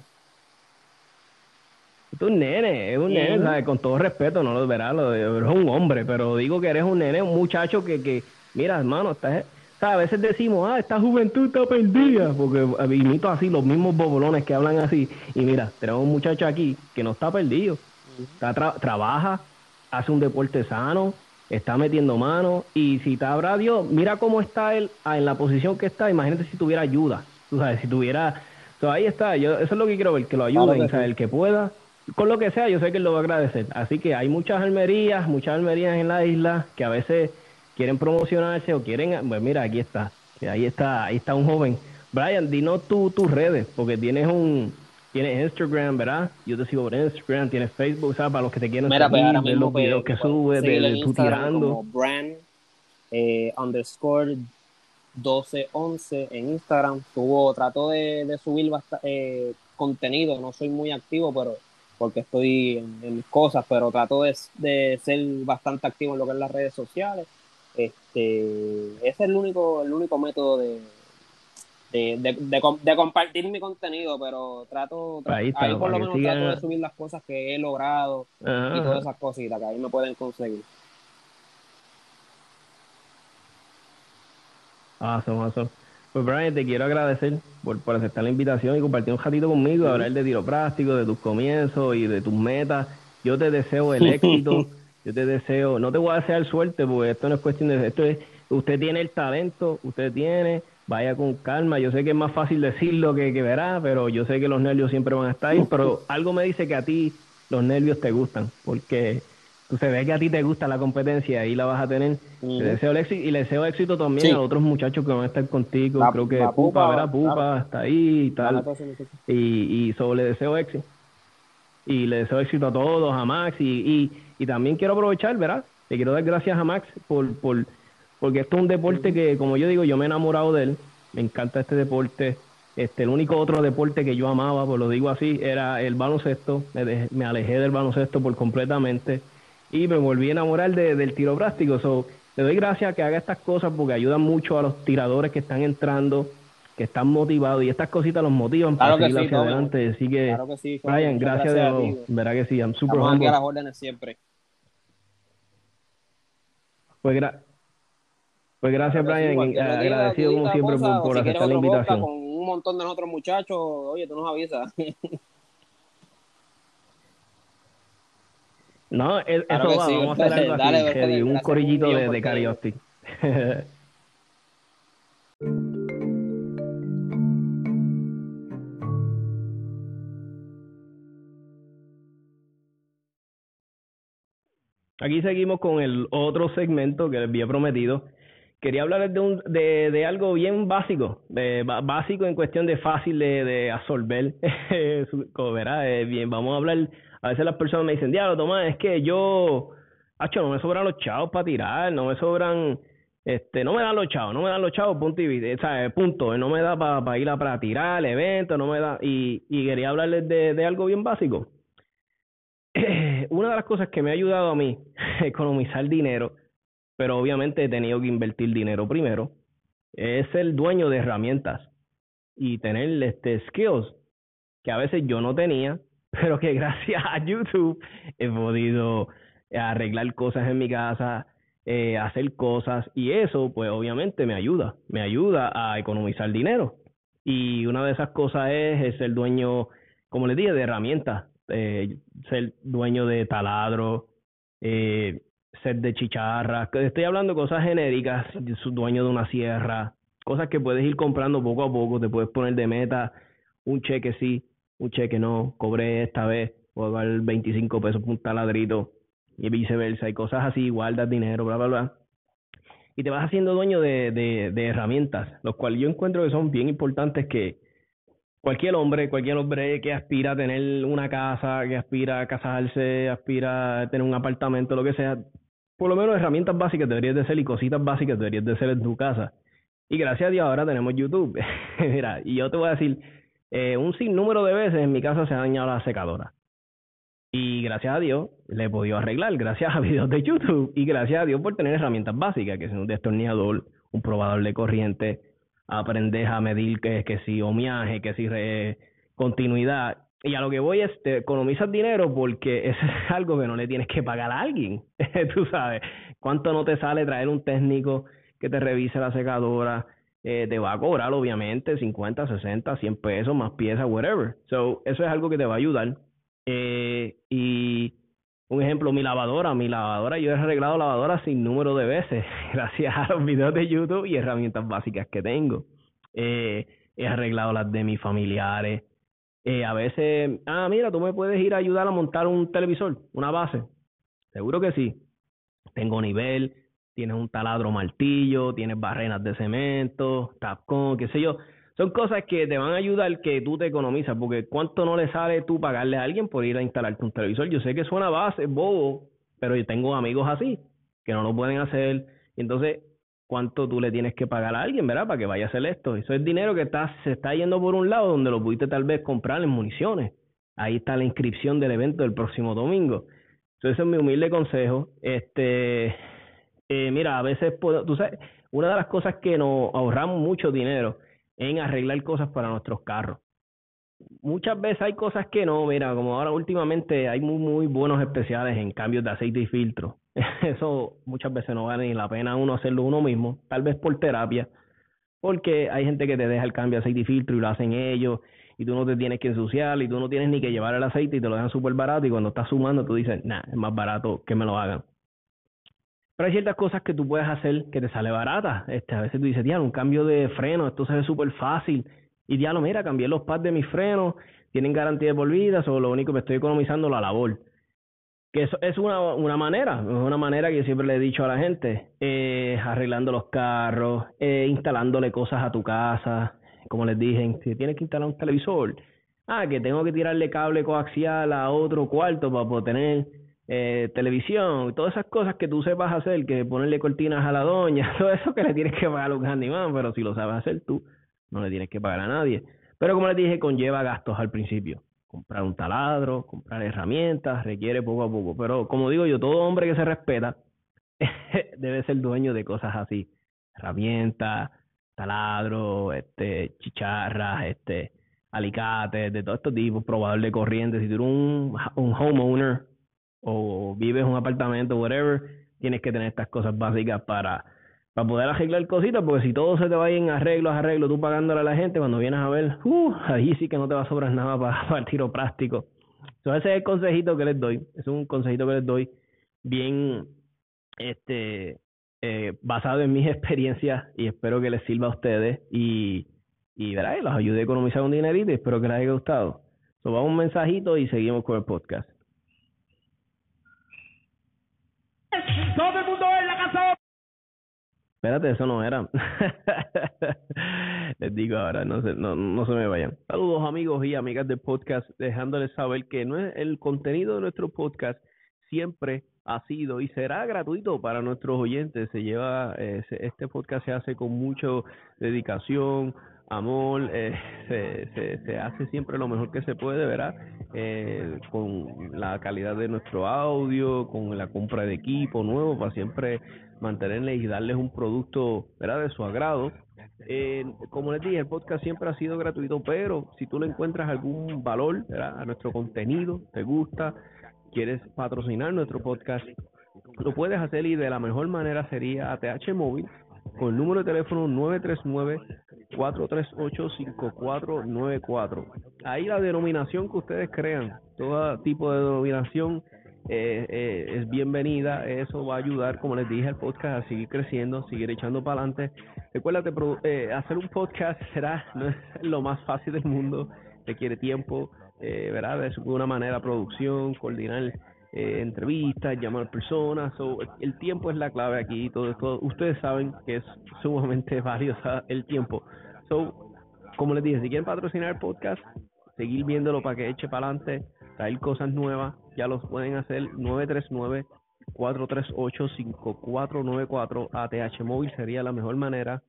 Tú un nene, es un nene, ¿sabes? Con todo respeto, no lo verás, lo, eres un hombre, pero digo que eres un nene, un muchacho que, que mira, hermano, estás, a veces decimos, ah, esta juventud está perdida, porque imito así los mismos bobolones que hablan así, y mira, tenemos un muchacho aquí que no está perdido, está trabaja, hace un deporte sano, está metiendo mano. Y si te habrá Dios, mira cómo está él ah, en la posición que está, imagínate si tuviera ayuda, tú sabes, si tuviera, ahí está, yo eso es lo que quiero ver, que lo ayuden, o sea, el que pueda, con lo que sea, yo sé que él lo va a agradecer, así que hay muchas almerías, muchas almerías en la isla que a veces quieren promocionarse o quieren, pues mira, aquí está, ahí está, ahí está un joven, Brian, dinos tú tus redes, porque tienes un tienes Instagram, ¿verdad? Yo te sigo por Instagram, tienes Facebook, ¿sabes? Para los que te quieran Mira, pues, seguir, ver los videos que subes, de, de tú tirando. Como brand eh, underscore 1211 en Instagram. Tuvo, trato de, de subir eh, contenido, no soy muy activo, pero porque estoy en, mis cosas, pero trato de, de, ser bastante activo en lo que es las redes sociales. Este, ese es el único, el único método de, de, de, compartir mi contenido, pero trato, ahí, por lo menos trato de subir las cosas que he logrado y todas esas cositas que ahí me pueden conseguir. Awesome, awesome. Pues Brian, te quiero agradecer por, por aceptar la invitación y compartir un ratito conmigo, hablar de tiro práctico, de tus comienzos y de tus metas. Yo te deseo el éxito, yo te deseo, no te voy a desear suerte porque esto no es cuestión de, esto es, usted tiene el talento, usted tiene, vaya con calma. Yo sé que es más fácil decirlo que, que verá, pero yo sé que los nervios siempre van a estar ahí. Pero algo me dice que a ti los nervios te gustan, porque tú se ve que a ti te gusta la competencia, ahí la vas a tener. deseo éxito y le deseo éxito también a otros muchachos que van a estar contigo. Creo que Pupa, ¿verdad? Pupa está ahí y tal. Y, y solo le deseo éxito. Y le deseo éxito a todos, a Max. Y, y, y también quiero aprovechar, ¿verdad? Le quiero dar gracias a Max por, por porque esto es un deporte que, como yo digo, yo me he enamorado de él, me encanta este deporte. Este, el único otro deporte que yo amaba, pues lo digo así, era el baloncesto. Me, me alejé del baloncesto por completamente y me volví a enamorar del tiro práctico. So, le doy gracias a que haga estas cosas porque ayudan mucho a los tiradores que están entrando, que están motivados y estas cositas los motivan para seguir hacia adelante. Así que, Brian, gracias, de nuevo. Verá que sí, I'm super a las órdenes siempre. Pues gracias. Pues gracias, Brian. agradecido como siempre por, aceptar la invitación. Con un montón de otros muchachos, oye, tú nos avisas. no, eso va, vamos a hacer algo así, un corillito de, de karaoke. Aquí seguimos con el otro segmento que les había prometido, quería hablar de, un, de, de algo bien básico, básico en cuestión de fácil de, de absorber. Eh, bien, vamos a hablar, a veces las personas me dicen, diablo, Tomás, es que yo, hacho, no me sobran los chavos para tirar, no me sobran Este, no me dan los chavos, no me dan los chavos, punto y punto, no me da para ir a para tirar evento, no me da, y, y quería hablarles de, de algo bien básico. Una de las cosas que me ha ayudado a mí a economizar dinero, pero obviamente he tenido que invertir dinero primero, es el dueño de herramientas y tener este skills que a veces yo no tenía, pero que gracias a YouTube he podido arreglar cosas en mi casa, eh, hacer cosas y eso pues obviamente me ayuda, me ayuda a economizar dinero. Y una de esas cosas es, ser dueño, como les dije, de herramientas, eh, ser dueño de taladro, eh, ser de chicharras, estoy hablando cosas genéricas, dueño de una sierra, cosas que puedes ir comprando poco a poco, te puedes poner de meta un cheque sí, un cheque no, cobré esta vez, puedo dar 25 pesos por un taladrito, y viceversa, y cosas así, guardas dinero, bla, bla, bla. Y te vas haciendo dueño de, de, de herramientas, los cuales yo encuentro que son bien importantes que cualquier hombre, cualquier hombre que aspira a tener una casa, que aspira a casarse, aspira a tener un apartamento, lo que sea, por lo menos herramientas básicas deberías de ser y cositas básicas deberías de ser en tu casa. Y gracias a Dios ahora tenemos YouTube. Mira, y yo te voy a decir, eh, un sinnúmero de veces en mi casa se ha dañado la secadora. Y gracias a Dios le he podido arreglar, gracias a videos de YouTube y gracias a Dios por tener herramientas básicas, que es un destornillador, un probador de corriente, aprender a medir que, que si omiaje, que si continuidad. Y a lo que voy es, te economizas dinero porque eso es algo que no le tienes que pagar a alguien. Tú sabes, cuánto no te sale traer un técnico que te revise la secadora, eh, te va a cobrar obviamente 50, 60, 100 pesos más piezas, whatever. So, eso es algo que te va a ayudar. Eh, y un ejemplo, mi lavadora, mi lavadora, yo he arreglado lavadora sin número de veces, gracias a los videos de YouTube y herramientas básicas que tengo. Eh, he arreglado las de mis familiares. Eh, a veces, ah, mira, tú me puedes ir a ayudar a montar un televisor, una base. Seguro que sí. Tengo nivel, tienes un taladro martillo, tienes barrenas de cemento, tapcon, qué sé yo son cosas que te van a ayudar que tú te economizas, porque cuánto no le sale tú pagarle a alguien por ir a instalarte un televisor. Yo sé que suena base, bobo, pero yo tengo amigos así que no lo pueden hacer. Entonces, ¿cuánto tú le tienes que pagar a alguien, verdad? Para que vaya a hacer esto. Eso es dinero que está, se está yendo por un lado donde lo pudiste tal vez comprar en municiones. Ahí está la inscripción del evento del próximo domingo. Entonces, es mi humilde consejo. Este, eh, mira, a veces, tú sabes, una de las cosas que nos ahorramos mucho dinero en arreglar cosas para nuestros carros. Muchas veces hay cosas que no, mira, como ahora últimamente hay muy, muy buenos especiales en cambios de aceite y filtro. Eso muchas veces no vale ni la pena uno hacerlo uno mismo, tal vez por terapia, porque hay gente que te deja el cambio de aceite y filtro y lo hacen ellos y tú no te tienes que ensuciar y tú no tienes ni que llevar el aceite y te lo dejan súper barato y cuando estás sumando tú dices, nah, es más barato que me lo hagan. Pero hay ciertas cosas que tú puedes hacer que te sale barata. Este, a veces tú dices, diablo, un cambio de freno, esto se ve súper fácil. Y diablo, mira, cambié los pads de mis frenos, tienen garantía de por vida, o lo único que estoy economizando la labor. Que eso es una, una manera, es una manera que yo siempre le he dicho a la gente, eh, arreglando los carros, eh, instalándole cosas a tu casa, como les dije, si tienes que instalar un televisor, ah, que tengo que tirarle cable coaxial a otro cuarto para poder tener eh, televisión, todas esas cosas que tú sepas hacer, que ponerle cortinas a la doña, todo eso que le tienes que pagar a un handyman, pero si lo sabes hacer tú, no le tienes que pagar a nadie. Pero como les dije, conlleva gastos al principio. Comprar un taladro, comprar herramientas, requiere poco a poco. Pero como digo yo, todo hombre que se respeta debe ser dueño de cosas así. Herramientas, taladro, este, chicharras, este, alicates, de todo estos tipos, probador de corriente. Si tú eres un, un homeowner, o vives en un apartamento, whatever, tienes que tener estas cosas básicas para, para poder arreglar cositas, porque si todo se te va en arreglos, arreglos, tú pagándole a la gente, cuando vienes a ver, uh, ahí sí que no te va a sobrar nada para, el tiro práctico. Entonces ese es el consejito que les doy, es un consejito que les doy bien este eh, basado en mis experiencias y espero que les sirva a ustedes y, y ¿verdad? los ayude a economizar un dinerito y espero que les haya gustado. So, un mensajito y seguimos con el podcast. Todo el mundo. Espérate, eso no era. Les digo ahora, no se, no, no se me vayan. Saludos amigos y amigas del podcast, dejándoles saber que no es el contenido de nuestro podcast siempre ha sido y será gratuito para nuestros oyentes. Se lleva, eh, este podcast se hace con mucha dedicación, amor, eh, se, se, hace siempre lo mejor que se puede, ¿verdad? Eh, con la calidad de nuestro audio, con la compra de equipo nuevo para siempre mantenerles y darles un producto, ¿verdad? De su agrado. Eh, como les dije, el podcast siempre ha sido gratuito, pero si tú le encuentras algún valor ¿verdad? a nuestro contenido, te gusta, quieres patrocinar nuestro podcast, lo puedes hacer y de la mejor manera sería ATH Móvil con el número de teléfono 939-438-5494. Ahí la denominación que ustedes crean, todo tipo de denominación eh, eh, es bienvenida. Eso va a ayudar, como les dije, al podcast a seguir creciendo, seguir echando para adelante. Recuérdate, eh, hacer un podcast será no es lo más fácil del mundo, requiere tiempo, eh, ¿verdad? De una manera, producción, coordinar eh, entrevistas, llamar personas. el tiempo es la clave aquí. Todo, esto ustedes saben que es sumamente valiosa el tiempo. So, como les dije, si quieren patrocinar el podcast, seguir viéndolo para que eche para adelante, traer cosas nuevas, ya los pueden hacer 939 438 5494 ATH móvil sería la mejor manera.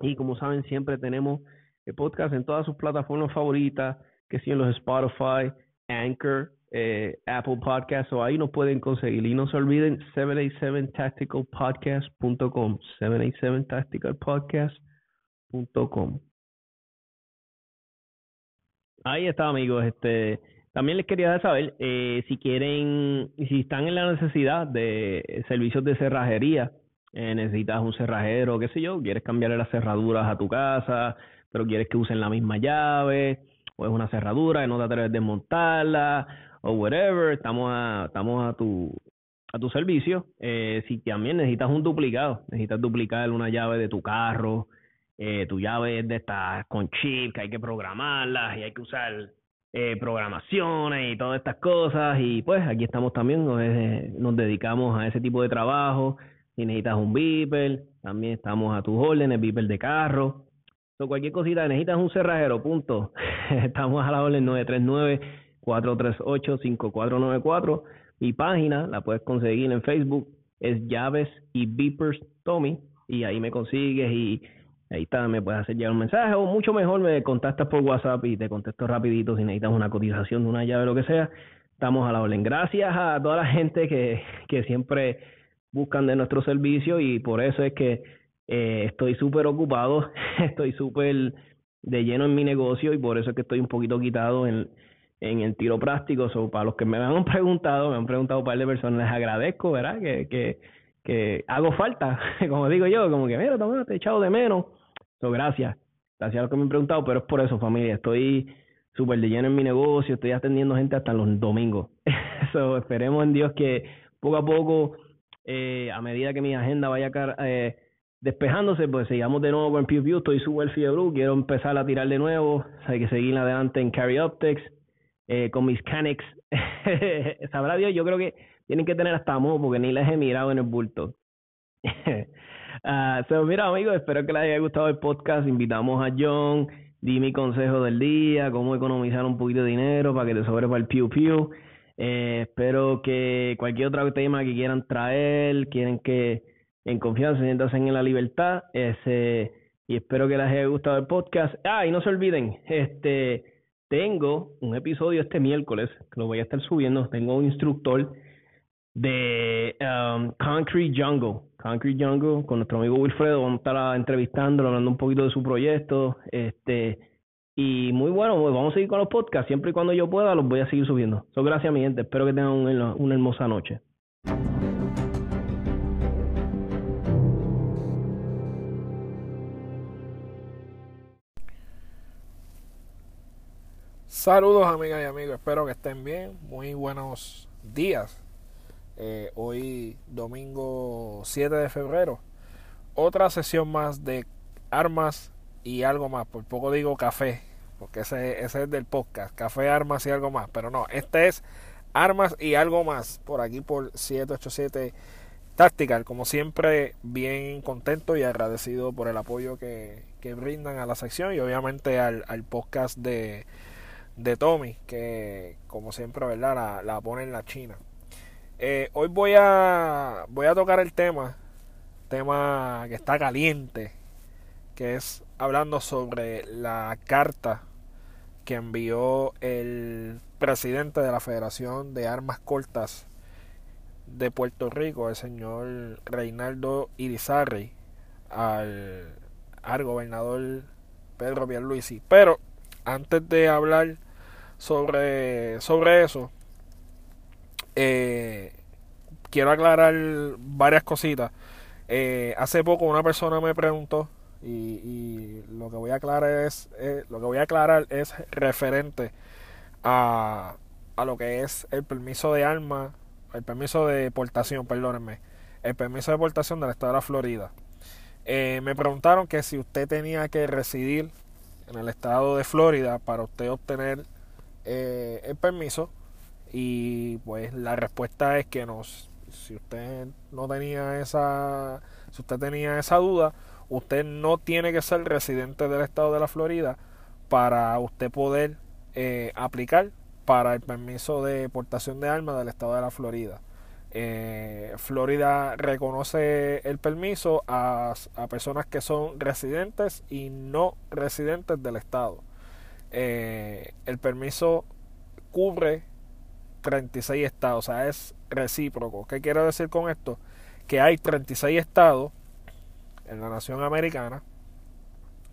Y como saben, siempre tenemos el podcast en todas sus plataformas favoritas, que si en los Spotify, Anchor, eh, Apple Podcast, o ahí nos pueden conseguir. Y no se olviden 787tacticalpodcast.com, 787tacticalpodcast.com. Ahí está, amigos. Este, también les quería saber eh, si quieren, si están en la necesidad de servicios de cerrajería, eh, necesitas un cerrajero, qué sé yo, quieres cambiarle las cerraduras a tu casa, pero quieres que usen la misma llave, o es una cerradura y no te atreves a desmontarla, o whatever, estamos a, estamos a tu a tu servicio. Eh, si también necesitas un duplicado, necesitas duplicar una llave de tu carro, eh, tu llave es de estas con chip que hay que programarlas y hay que usar eh, programaciones y todas estas cosas. Y pues aquí estamos también, nos, nos dedicamos a ese tipo de trabajo. Si necesitas un beeper, también estamos a tus órdenes, beeper de carro. O cualquier cosita, necesitas un cerrajero, punto. estamos a la orden 939 438-5494. Mi página la puedes conseguir en Facebook, es Llaves y Beepers Tommy, y ahí me consigues y ahí está, me puedes hacer llegar un mensaje o mucho mejor me contactas por WhatsApp y te contesto rapidito si necesitas una cotización de una llave o lo que sea. Estamos a la orden. Gracias a toda la gente que, que siempre buscan de nuestro servicio y por eso es que eh, estoy súper ocupado, estoy súper de lleno en mi negocio y por eso es que estoy un poquito quitado en, en el tiro práctico. So, para los que me han preguntado, me han preguntado un par de personas, les agradezco, ¿verdad? Que, que, que hago falta, como digo yo, como que, mira, te he echado de menos. So, gracias. Gracias a los que me han preguntado, pero es por eso, familia. Estoy súper de lleno en mi negocio, estoy atendiendo gente hasta los domingos. so, esperemos en Dios que poco a poco, eh, a medida que mi agenda vaya eh, despejándose, pues sigamos de nuevo con Pew Pew. Estoy súper fiebre, quiero empezar a tirar de nuevo. Hay que seguir adelante en Carry Optics eh, con mis Canex. Sabrá Dios, yo creo que tienen que tener hasta amor porque ni les he mirado en el bulto. uh, mira, amigos, espero que les haya gustado el podcast. Invitamos a John, di mi consejo del día, cómo economizar un poquito de dinero para que te sobre para el Pew Pew. Eh, espero que cualquier otro tema que quieran traer, quieren que en confianza se en la libertad. Ese, y espero que les haya gustado el podcast. Ah, y no se olviden, este tengo un episodio este miércoles, que lo voy a estar subiendo. Tengo un instructor de um, Concrete Jungle. Concrete Jungle con nuestro amigo Wilfredo. Vamos a estar entrevistándolo, hablando un poquito de su proyecto. Este, y muy bueno, pues vamos a seguir con los podcasts. Siempre y cuando yo pueda, los voy a seguir subiendo. So, gracias, mi gente. Espero que tengan una hermosa noche. Saludos amigas y amigos, espero que estén bien. Muy buenos días. Eh, hoy domingo 7 de febrero. Otra sesión más de armas y algo más. Por poco digo café, porque ese, ese es del podcast. Café, armas y algo más. Pero no, este es armas y algo más. Por aquí por 787 Tactical. Como siempre, bien contento y agradecido por el apoyo que, que brindan a la sección y obviamente al, al podcast de de Tommy, que como siempre, ¿verdad? La, la pone en la China. Eh, hoy voy a, voy a tocar el tema, tema que está caliente, que es hablando sobre la carta que envió el presidente de la Federación de Armas Cortas de Puerto Rico, el señor Reinaldo Irizarry, al, al gobernador Pedro Pierluisi. Pero antes de hablar sobre, sobre eso, eh, quiero aclarar varias cositas. Eh, hace poco una persona me preguntó y, lo que voy a aclarar es eh, lo que voy a aclarar es referente a, a lo que es el permiso de armas, el permiso de deportación, perdónenme, el permiso de deportación del estado de la Florida. me preguntaron que si usted tenía que residir en el estado de Florida para usted obtener el permiso y pues la respuesta es que nos si usted no tenía esa si usted tenía esa duda usted no tiene que ser residente del estado de la Florida para usted poder eh, aplicar para el permiso de portación de armas del estado de la Florida. Eh, Florida reconoce el permiso a, a, personas que son residentes y no residentes del estado. Eh, el permiso cubre 36 estados, o sea, es recíproco. ¿Qué quiero decir con esto? Que hay 36 estados en la nación americana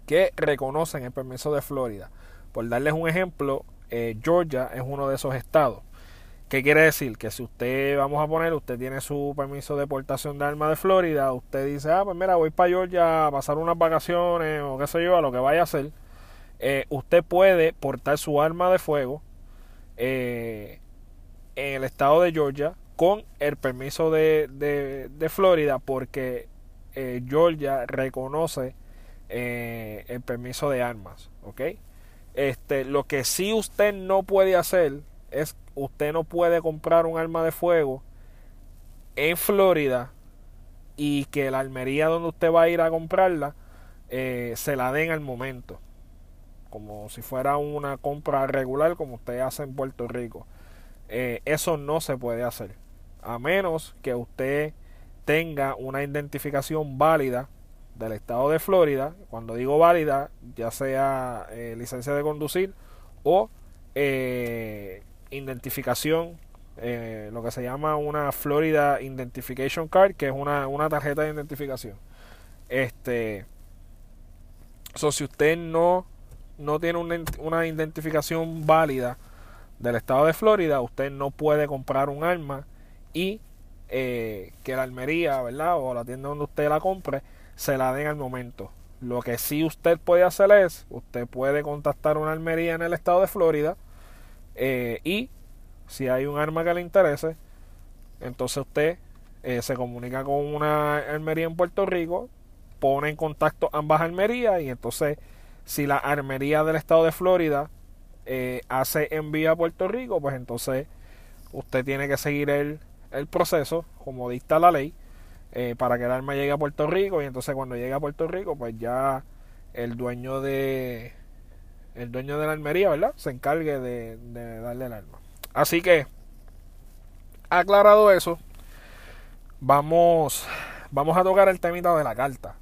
que reconocen el permiso de Florida. Por darles un ejemplo, eh, Georgia es uno de esos estados. ¿Qué quiere decir? Que si usted, vamos a poner, usted tiene su permiso de portación de armas de Florida, usted dice, ah, pues mira, voy para Georgia a pasar unas vacaciones o qué sé yo, a lo que vaya a hacer, eh, usted puede portar su arma de fuego eh, en el estado de Georgia con el permiso de, de, Florida porque eh, Georgia reconoce eh, el permiso de armas, ¿ok? Este, lo que sí usted no puede hacer es usted no puede comprar un arma de fuego en Florida y que la almería donde usted va a ir a comprarla eh, se la den al momento como si fuera una compra regular como usted hace en Puerto Rico eh, eso no se puede hacer. A menos que usted tenga una identificación válida del estado de Florida. Cuando digo válida, ya sea eh, licencia de conducir o eh, identificación, lo que se llama una Florida Identification Card, que es una, una tarjeta de identificación. Este, si usted no, no tiene una, una identificación válida del estado de Florida, usted no puede comprar un arma y eh, que la almería, ¿verdad? O la tienda donde usted la compre, se la den al momento. Lo que sí usted puede hacer es, usted puede contactar una almería en el estado de Florida eh, y si hay un arma que le interese, entonces usted eh, se comunica con una armería en Puerto Rico, pone en contacto ambas armerías y entonces si la armería del estado de Florida eh, hace envío a Puerto Rico, pues entonces usted tiene que seguir el, el proceso como dicta la ley eh, para que el arma llegue a Puerto Rico y entonces cuando llegue a Puerto Rico pues ya el dueño de el dueño de la armería, ¿verdad? Se encargue de, darle el arma. Así que aclarado eso, vamos vamos a tocar el temita de la carta.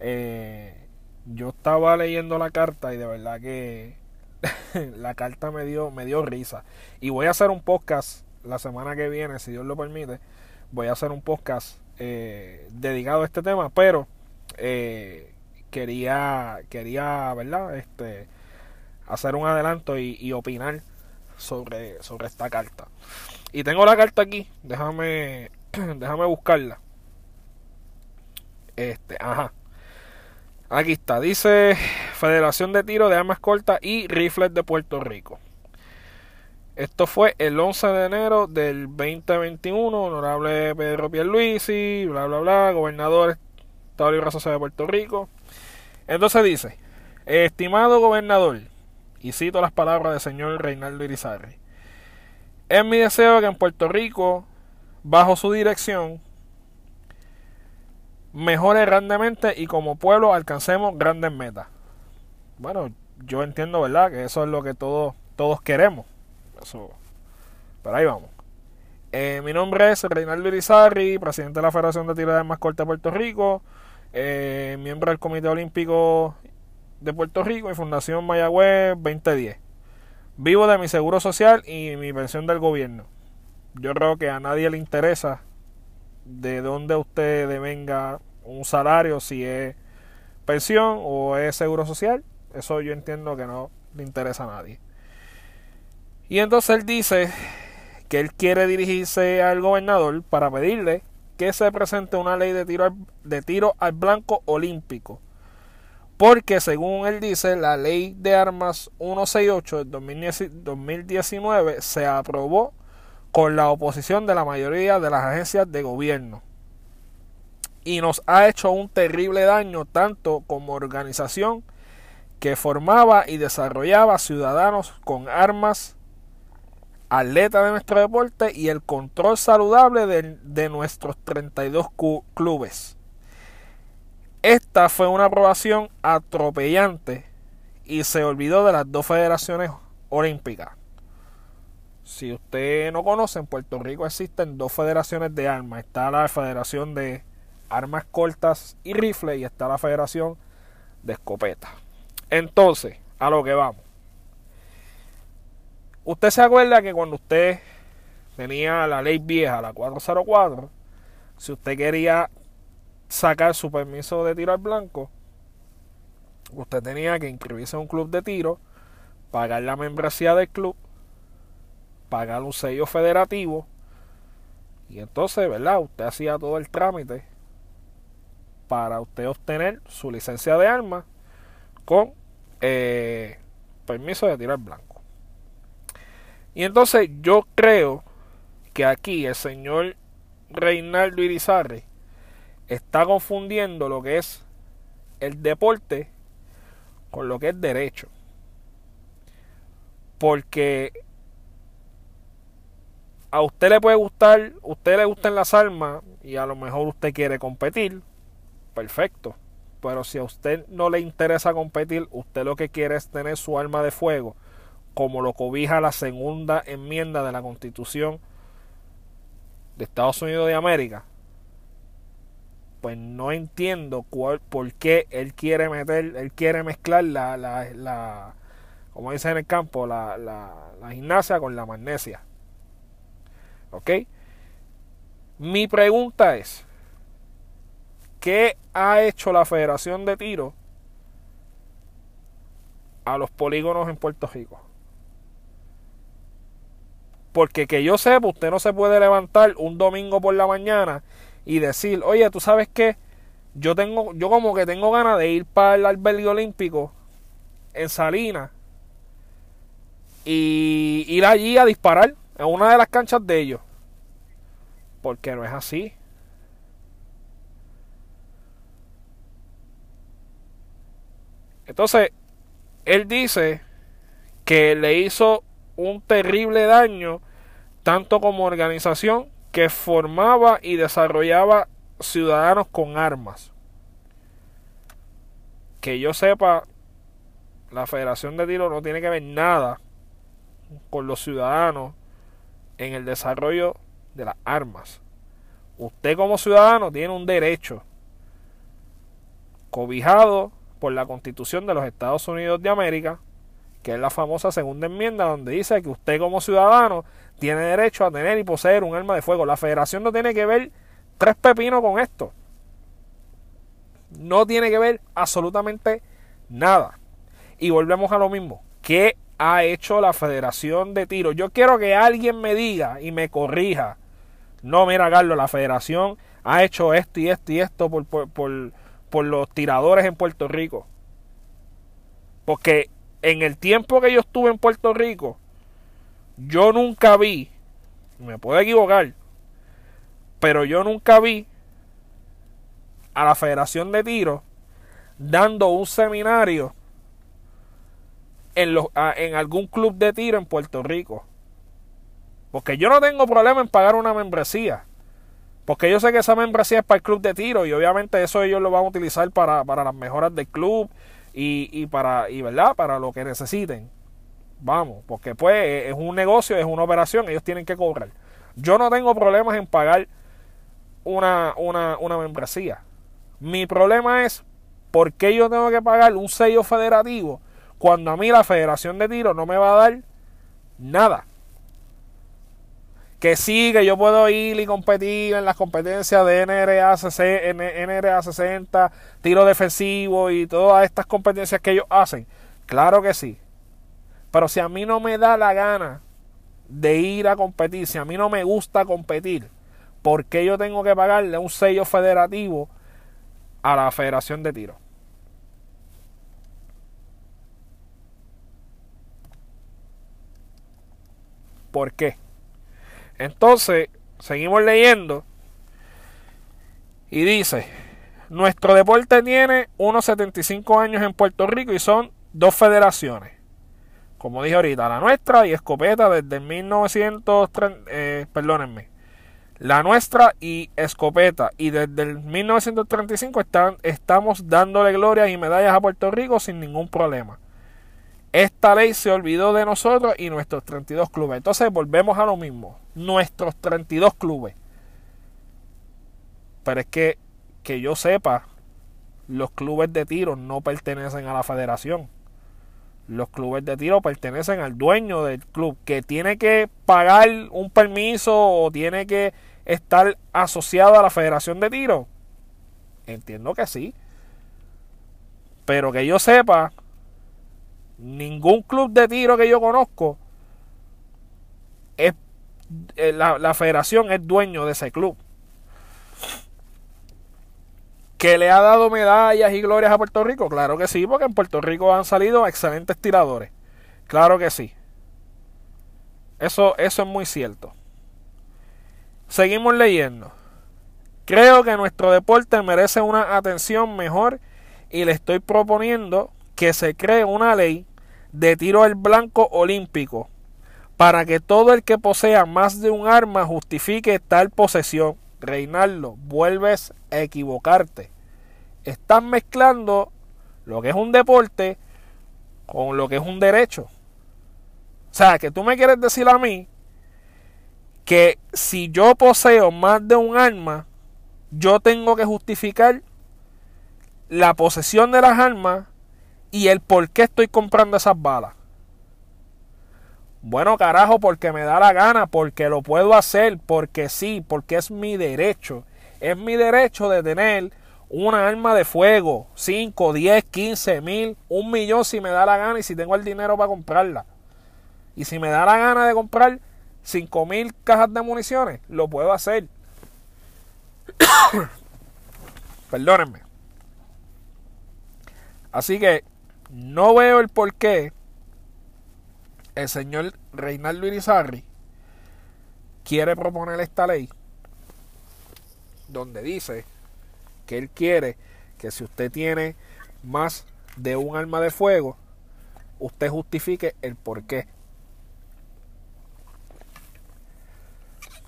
Eh, yo estaba leyendo la carta y de verdad que la carta me dio, me dio risa. Y voy a hacer un podcast la semana que viene, si Dios lo permite. Voy a hacer un podcast eh, dedicado a este tema, pero eh, quería, quería, ¿verdad? Este, hacer un adelanto y, opinar sobre, sobre esta carta. Y tengo la carta aquí, déjame, déjame buscarla. Este, ajá. Aquí está, dice Federación de Tiro de Armas Cortas y Rifles de Puerto Rico. Esto fue el 11 de enero del 2021. Honorable Pedro Pierluisi, bla, bla, bla, gobernador Estado Libre de Puerto Rico. Entonces dice, estimado gobernador, y cito las palabras del señor Reinaldo Irizarry, es mi deseo que en Puerto Rico, bajo su dirección, mejore grandemente y como pueblo alcancemos grandes metas. Bueno, yo entiendo, ¿verdad? Que eso es lo que todos, todos queremos. Eso, pero ahí vamos. Eh, mi nombre es Reinaldo Irizarri, presidente de la Federación de Tiro de Armas de Puerto Rico, eh, miembro del Comité Olímpico de Puerto Rico y Fundación Mayagüez 2010. Vivo de mi seguro social y mi pensión del gobierno. Yo creo que a nadie le interesa de dónde usted devenga un salario, si es pensión o es seguro social. Eso yo entiendo que no le interesa a nadie. Y entonces él dice que él quiere dirigirse al gobernador para pedirle que se presente una ley de tiro al, de tiro al blanco olímpico. Porque según él dice, la ley de armas 168 del 2019 se aprobó con la oposición de la mayoría de las agencias de gobierno. Y nos ha hecho un terrible daño tanto como organización que formaba y desarrollaba ciudadanos con armas, atletas de nuestro deporte y el control saludable de, de nuestros 32 clubes. Esta fue una aprobación atropellante y se olvidó de las dos federaciones olímpicas. Si usted no conoce, en Puerto Rico existen dos federaciones de armas. Está la Federación de Armas Cortas y Rifles y está la Federación de Escopetas. Entonces, a lo que vamos. Usted se acuerda que cuando usted tenía la ley vieja, la 404, si usted quería sacar su permiso de tiro al blanco, usted tenía que inscribirse en un club de tiro, pagar la membresía del club, pagar un sello federativo, y entonces, ¿verdad? Usted hacía todo el trámite para usted obtener su licencia de armas con eh, permiso de tiro al blanco. Y entonces yo creo que aquí el señor Reinaldo Irizarry está confundiendo lo que es el deporte con lo que es derecho. Porque a usted le puede gustar, a usted le gustan las armas y a lo mejor usted quiere competir, perfecto. Pero si a usted no le interesa competir, usted lo que quiere es tener su arma de fuego, como lo cobija la segunda enmienda de la Constitución de Estados Unidos de América, pues no entiendo por qué él quiere meter, él quiere mezclar la, la, la como dice en el campo, la, la, la gimnasia con la magnesia. ¿Ok? Mi pregunta es, ¿qué ha hecho la Federación de Tiro a los polígonos en Puerto Rico? Porque que yo sepa, usted no se puede levantar un domingo por la mañana y decir, oye, tú sabes qué, yo tengo, yo como que tengo ganas de ir para el albergue olímpico en Salinas y ir allí a disparar en una de las canchas de ellos. Porque no es así. Entonces, él dice que le hizo un terrible daño tanto como organización que formaba y desarrollaba ciudadanos con armas. Que yo sepa, la Federación de Tiro no tiene que ver nada con los ciudadanos en el desarrollo de las armas. Usted como ciudadano tiene un derecho cobijado por la Constitución de los Estados Unidos de América, que es la famosa segunda enmienda donde dice que usted como ciudadano tiene derecho a tener y poseer un arma de fuego. La federación no tiene que ver tres pepinos con esto. No tiene que ver absolutamente nada. Y volvemos a lo mismo. ¿Qué ha hecho la Federación de Tiro? Yo quiero que alguien me diga y me corrija. No, mira, Carlos, la Federación ha hecho esto y esto y esto por, por, por, por los tiradores en Puerto Rico. Porque en el tiempo que yo estuve en Puerto Rico, yo nunca vi, me puedo equivocar, pero yo nunca vi a la Federación de Tiro dando un seminario en, los, en algún club de tiro en Puerto Rico. Porque yo no tengo problema en pagar una membresía. Porque yo sé que esa membresía es para el club de tiro y obviamente eso ellos lo van a utilizar para, para las mejoras del club y, y, para, y, ¿verdad? para lo que necesiten. Vamos, porque pues es un negocio, es una operación, ellos tienen que cobrar. Yo no tengo problemas en pagar una, una, una membresía. Mi problema es por qué yo tengo que pagar un sello federativo cuando a mí la Federación de Tiro no me va a dar nada. Que sí, que yo puedo ir y competir en las competencias de NRA, NRA 60, tiro defensivo y todas estas competencias que ellos hacen. Claro que sí. Pero si a mí no me da la gana de ir a competir, si a mí no me gusta competir, ¿por qué yo tengo que pagarle un sello federativo a la Federación de Tiro? ¿Por qué? Entonces, seguimos leyendo y dice, nuestro deporte tiene unos 75 años en Puerto Rico y son dos federaciones. Como dije ahorita, la nuestra y Escopeta desde 1930, eh, perdónenme, la nuestra y Escopeta y desde el 1935 están, estamos dándole glorias y medallas a Puerto Rico sin ningún problema. Esta ley se olvidó de nosotros y nuestros 32 clubes. Entonces volvemos a lo mismo. Nuestros 32 clubes. Pero es que, que yo sepa, los clubes de tiro no pertenecen a la federación. Los clubes de tiro pertenecen al dueño del club, que tiene que pagar un permiso o tiene que estar asociado a la federación de tiro. Entiendo que sí. Pero que yo sepa, ningún club de tiro que yo conozco es eh, la, federación es dueño de ese club. Que le ha dado medallas y glorias a Puerto Rico claro que sí porque en Puerto Rico han salido excelentes tiradores. Claro que sí. Eso eso es muy cierto. Seguimos leyendo. Creo que nuestro deporte merece una atención mejor y le estoy proponiendo que se cree una ley de tiro al blanco olímpico para que todo el que posea más de un arma justifique tal posesión. Reinaldo, vuelves a equivocarte. Estás mezclando lo que es un deporte con lo que es un derecho. O sea, que tú me quieres decir a mí que si yo poseo más de un arma, yo tengo que justificar la posesión de las armas y el por qué estoy comprando esas balas. Bueno, carajo, porque me da la gana, porque lo puedo hacer, porque sí, porque es mi derecho. Es mi derecho de tener una arma de fuego, 5, 10, 15 mil, un millón si me da la gana y si tengo el dinero para comprarla. Y si me da la gana de comprar 5 mil cajas de municiones, lo puedo hacer. Perdónenme. Así que no veo el por qué el señor Reinaldo Irizarri quiere proponer esta ley donde dice que él quiere que si usted tiene más de un arma de fuego, usted justifique el por qué.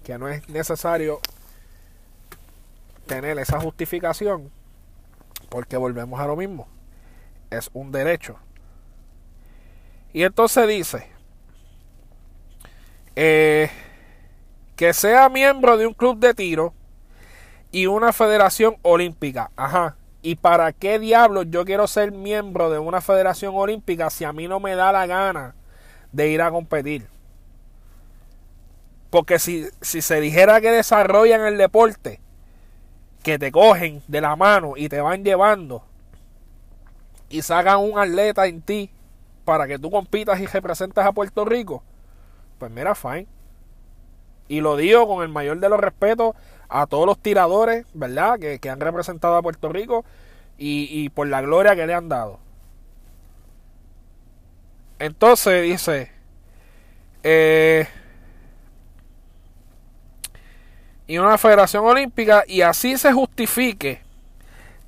Que no es necesario tener esa justificación porque volvemos a lo mismo es un derecho. Y entonces dice eh, que sea miembro de un club de tiro y una federación olímpica. Ajá. ¿Y para qué diablos yo quiero ser miembro de una federación olímpica si a mí no me da la gana de ir a competir? Porque si, si se dijera que desarrollan el deporte, que te cogen de la mano y te van llevando y sacan un atleta en ti para que tú compitas y representes a Puerto Rico, pues mira, fine. Y lo digo con el mayor de los respetos a todos los tiradores, ¿verdad? Que, han representado a Puerto Rico y, y por la gloria que le han dado. Entonces dice, eh, y una federación olímpica y así se justifique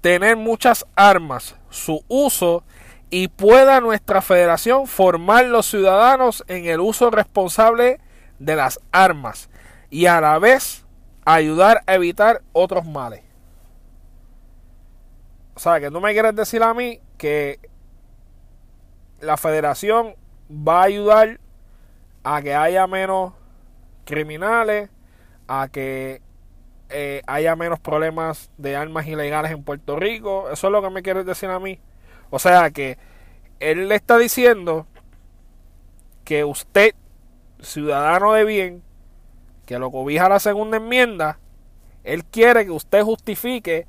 tener muchas armas, su uso y pueda nuestra federación formar los ciudadanos en el uso responsable de las armas y a la vez ayudar a evitar otros males. O sea, que tú me quieres decir a mí que la federación va a ayudar a que haya menos criminales, a que eh, haya menos problemas de armas ilegales en Puerto Rico. Eso es lo que me quiere decir a mí. O sea que él le está diciendo que usted, ciudadano de bien, que lo cobija la segunda enmienda, él quiere que usted justifique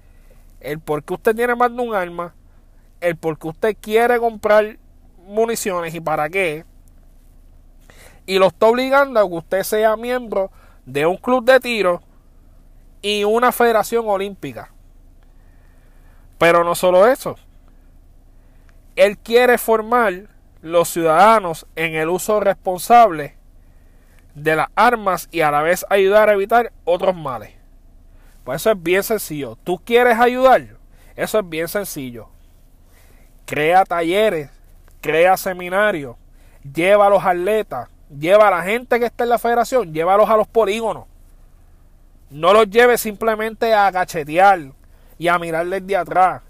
el por qué usted tiene más de un arma, el por qué usted quiere comprar municiones y para qué. Y lo está obligando a que usted sea miembro de un club de tiro y una federación olímpica. Pero no solo eso. Él quiere formar los ciudadanos en el uso responsable de las armas y a la vez ayudar a evitar otros males. Pues eso es bien sencillo. ¿Tú quieres ayudar? Eso es bien sencillo. Crea talleres, crea seminarios, lleva a los atletas, lleva a la gente que está en la federación, llévalos a los polígonos. No los lleve simplemente a cachetear y a mirar desde atrás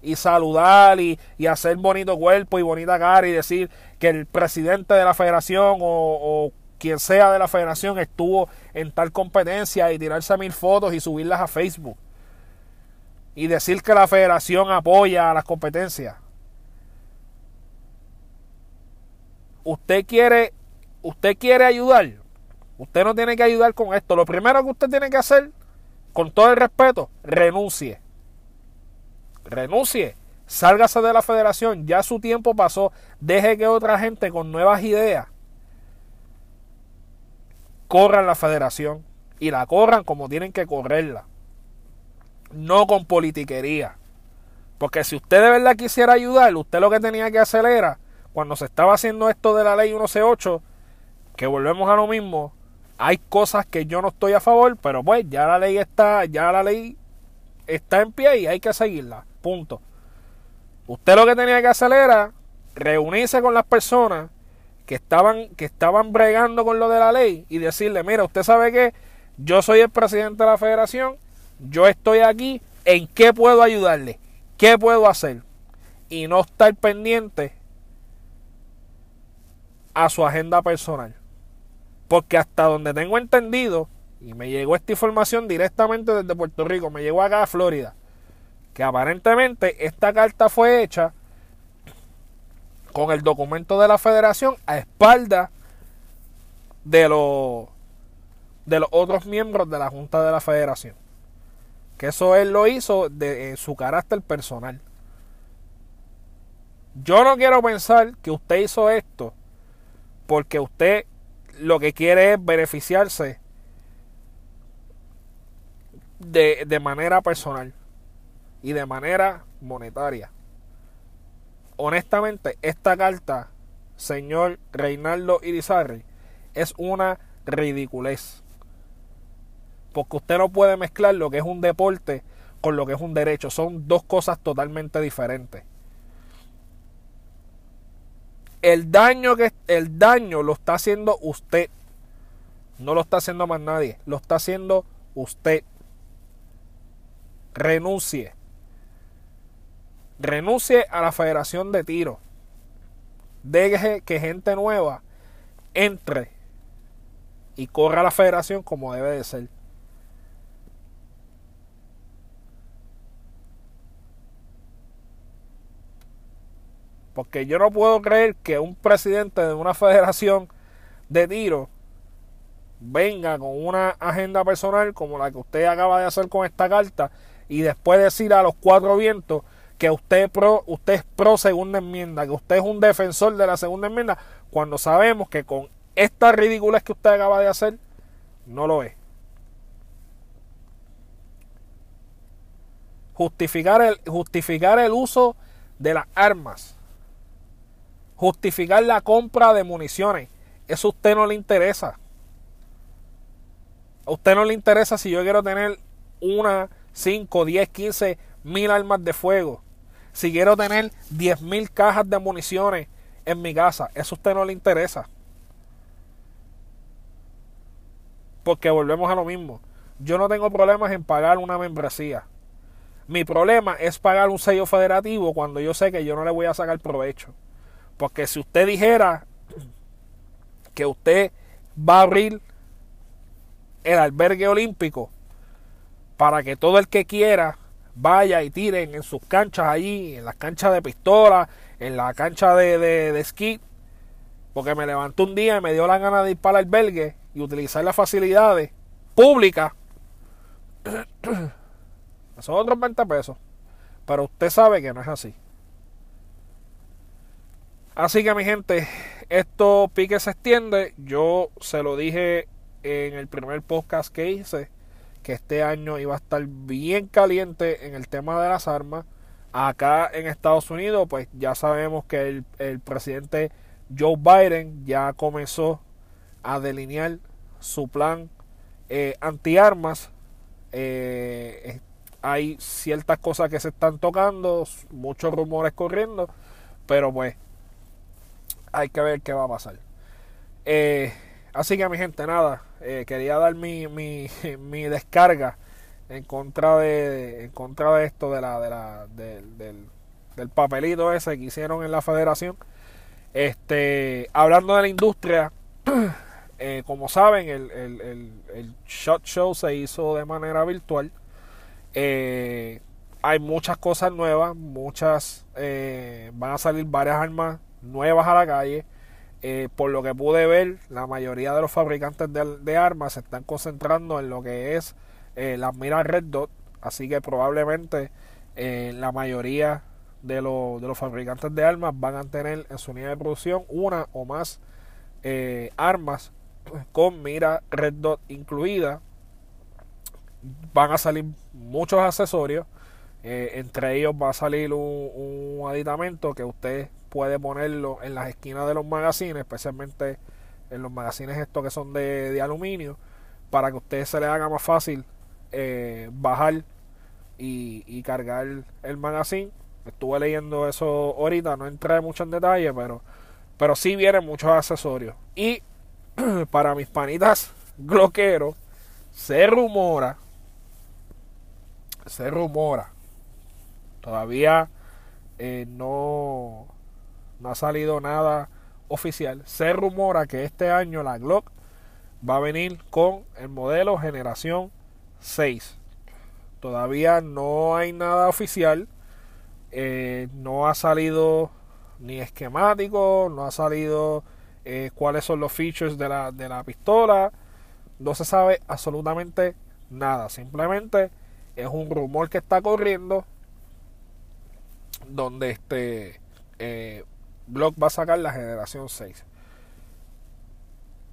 y saludar y, hacer bonito cuerpo y bonita cara y decir que el presidente de la federación o, o, quien sea de la federación estuvo en tal competencia y tirarse mil fotos y subirlas a Facebook y decir que la federación apoya a las competencias. Usted quiere, usted quiere ayudar, Usted no tiene que ayudar con esto. Lo primero que usted tiene que hacer, con todo el respeto, renuncie. Renuncie. Sálgase de la federación. Ya su tiempo pasó. Deje que otra gente con nuevas ideas corran la federación. Y la corran como tienen que correrla. No con politiquería. Porque si usted de verdad quisiera ayudar, usted lo que tenía que hacer era, cuando se estaba haciendo esto de la ley 1C8, que volvemos a lo mismo, hay cosas que yo no estoy a favor, pero pues ya la ley está, ya la ley está en pie y hay que seguirla. Punto. Usted lo que tenía que hacer era reunirse con las personas que estaban, que estaban bregando con lo de la ley y decirle, mira, usted sabe que yo soy el presidente de la federación, yo estoy aquí, ¿en qué puedo ayudarle? ¿Qué puedo hacer? Y no estar pendiente a su agenda personal. Porque hasta donde tengo entendido, y me llegó esta información directamente desde Puerto Rico, me llegó acá a Florida, que aparentemente esta carta fue hecha con el documento de la federación a espalda de los de los otros miembros de la junta de la federación que eso él lo hizo de su carácter personal. Yo no quiero pensar que usted hizo esto porque usted lo que quiere es beneficiarse de, de manera personal y de manera monetaria. Honestamente, esta carta, señor Reinaldo Irizarry, es una ridiculez. Porque usted no puede mezclar lo que es un deporte con lo que es un derecho. Son dos cosas totalmente diferentes el daño que el daño lo está haciendo usted. No lo está haciendo más nadie, lo está haciendo usted. Renuncie. Renuncie a la Federación de Tiro. Deje que gente nueva entre y corra la federación como debe de ser. Porque yo no puedo creer que un presidente de una federación de tiro venga con una agenda personal como la que usted acaba de hacer con esta carta y después decir a los cuatro vientos que usted, pro, usted es pro segunda enmienda, que usted es un defensor de la segunda enmienda, cuando sabemos que con esta ridículas que usted acaba de hacer, no lo es. Justificar el, justificar el uso de las armas justificar la compra de municiones. Eso a usted no le interesa. A usted no le interesa si yo quiero tener una, 5, 10, 15 mil armas de fuego. Si quiero tener 10 mil cajas de municiones en mi casa. Eso a usted no le interesa. Porque volvemos a lo mismo. Yo no tengo problemas en pagar una membresía. Mi problema es pagar un sello federativo cuando yo sé que yo no le voy a sacar provecho. Porque si usted dijera que usted va a abrir el albergue olímpico para que todo el que quiera vaya y tiren en sus canchas allí, en las canchas de pistola, en la cancha de, de, de esquí, porque me levantó un día y me dio la gana de ir para el albergue y utilizar las facilidades públicas. Son otros 20 pesos. Pero usted sabe que no es así. Así que mi gente, esto pique se extiende. Yo se lo dije en el primer podcast que hice que este año iba a estar bien caliente en el tema de las armas. Acá en Estados Unidos, pues ya sabemos que el, presidente Joe Biden ya comenzó a delinear su plan eh, antiarmas. Eh, hay ciertas cosas que se están tocando, muchos rumores corriendo, pero pues hay que ver qué va a pasar. Eh, así que mi gente, nada, eh, quería dar mi, mi, mi, descarga en contra de en contra de esto de la, de la del, del, papelito ese que hicieron en la federación. Este, hablando de la industria, eh, como saben, el, el, el, el, shot show se hizo de manera virtual. hay muchas cosas nuevas, muchas van a salir varias armas nuevas a la calle. Eh, por lo que pude ver, la mayoría de los fabricantes de, armas se están concentrando en lo que es eh, las miras Red Dot. Así que probablemente eh, la mayoría de, de, los fabricantes de armas van a tener en su unidad de producción una o más armas con mira Red Dot incluida. Van a salir muchos accesorios. entre ellos va a salir un, un aditamento que usted puede ponerlo en las esquinas de los magazines, especialmente en los magazines estos que son de, aluminio, para que a usted se le haga más fácil eh, bajar y, cargar el magazine. Estuve leyendo eso ahorita, no entré mucho en detalle, pero, pero sí vienen muchos accesorios. Y para mis panitas gloqueros, se rumora, se rumora, todavía eh, no, no ha salido nada oficial. Se rumora que este año la Glock va a venir con el modelo generación 6. Todavía no hay nada oficial. Eh, no ha salido ni esquemático, no ha salido eh, cuáles son los features de la, de la pistola. No se sabe absolutamente nada. Simplemente es un rumor que está corriendo donde este eh, Glock va a sacar la generación 6.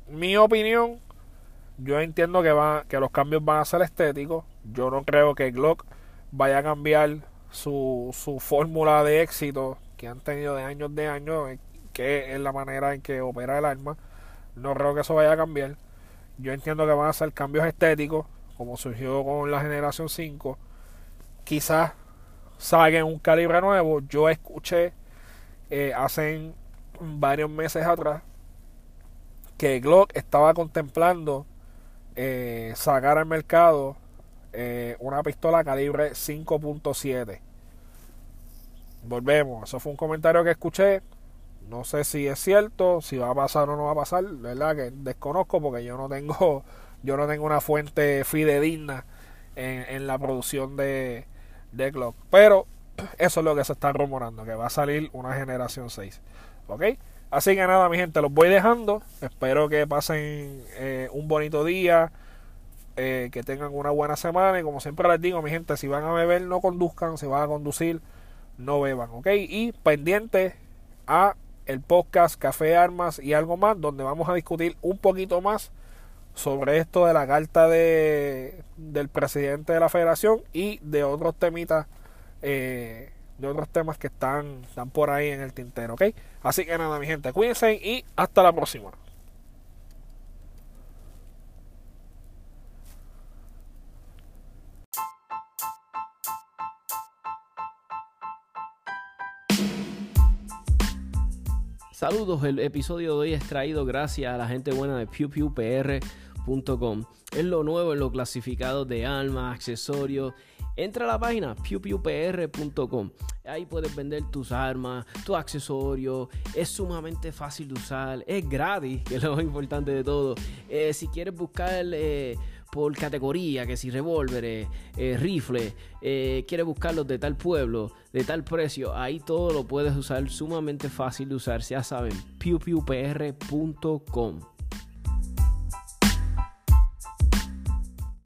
Mi opinión, yo entiendo que, va, que los cambios van a ser estéticos. Yo no creo que Glock vaya a cambiar su, su fórmula de éxito que han tenido de años de años, que es la manera en que opera el arma. No creo que eso vaya a cambiar. Yo entiendo que van a ser cambios estéticos, como surgió con la generación 5. Quizás salgan un calibre nuevo. Yo escuché eh, hace varios meses atrás que Glock estaba contemplando eh, sacar al mercado eh, una pistola calibre 5.7. Volvemos, eso fue un comentario que escuché. No sé si es cierto, si va a pasar o no va a pasar, ¿verdad? Que desconozco porque yo no tengo, yo no tengo una fuente fidedigna en, en la producción de, de Glock. Pero eso es lo que se está rumorando, que va a salir una generación 6. ¿Ok? Así que nada, mi gente, los voy dejando. Espero que pasen eh, un bonito día, eh, que tengan una buena semana. Y como siempre les digo, mi gente, si van a beber, no conduzcan. Si van a conducir, no beban. ¿Ok? Y pendiente a el podcast Café Armas y algo más, donde vamos a discutir un poquito más sobre esto de la carta de, del presidente de la federación y de otros temitas eh, de otros temas que están, están por ahí en el tintero, ¿ok? Así que nada, mi gente, cuídense y hasta la próxima. Saludos, el episodio de hoy es traído gracias a la gente buena de PewPewPR.com. Es lo nuevo en lo clasificado de armas, accesorios Entra a la página pewpewpr.com. Ahí puedes vender tus armas, tus accesorios. Es sumamente fácil de usar. Es gratis, que es lo más importante de todo. Eh, si quieres buscar eh, por categoría, que si revólveres, eh, rifles, quieres buscarlos de tal pueblo, de tal precio, ahí todo lo puedes usar sumamente fácil de usar. Ya saben, pewpewpr.com.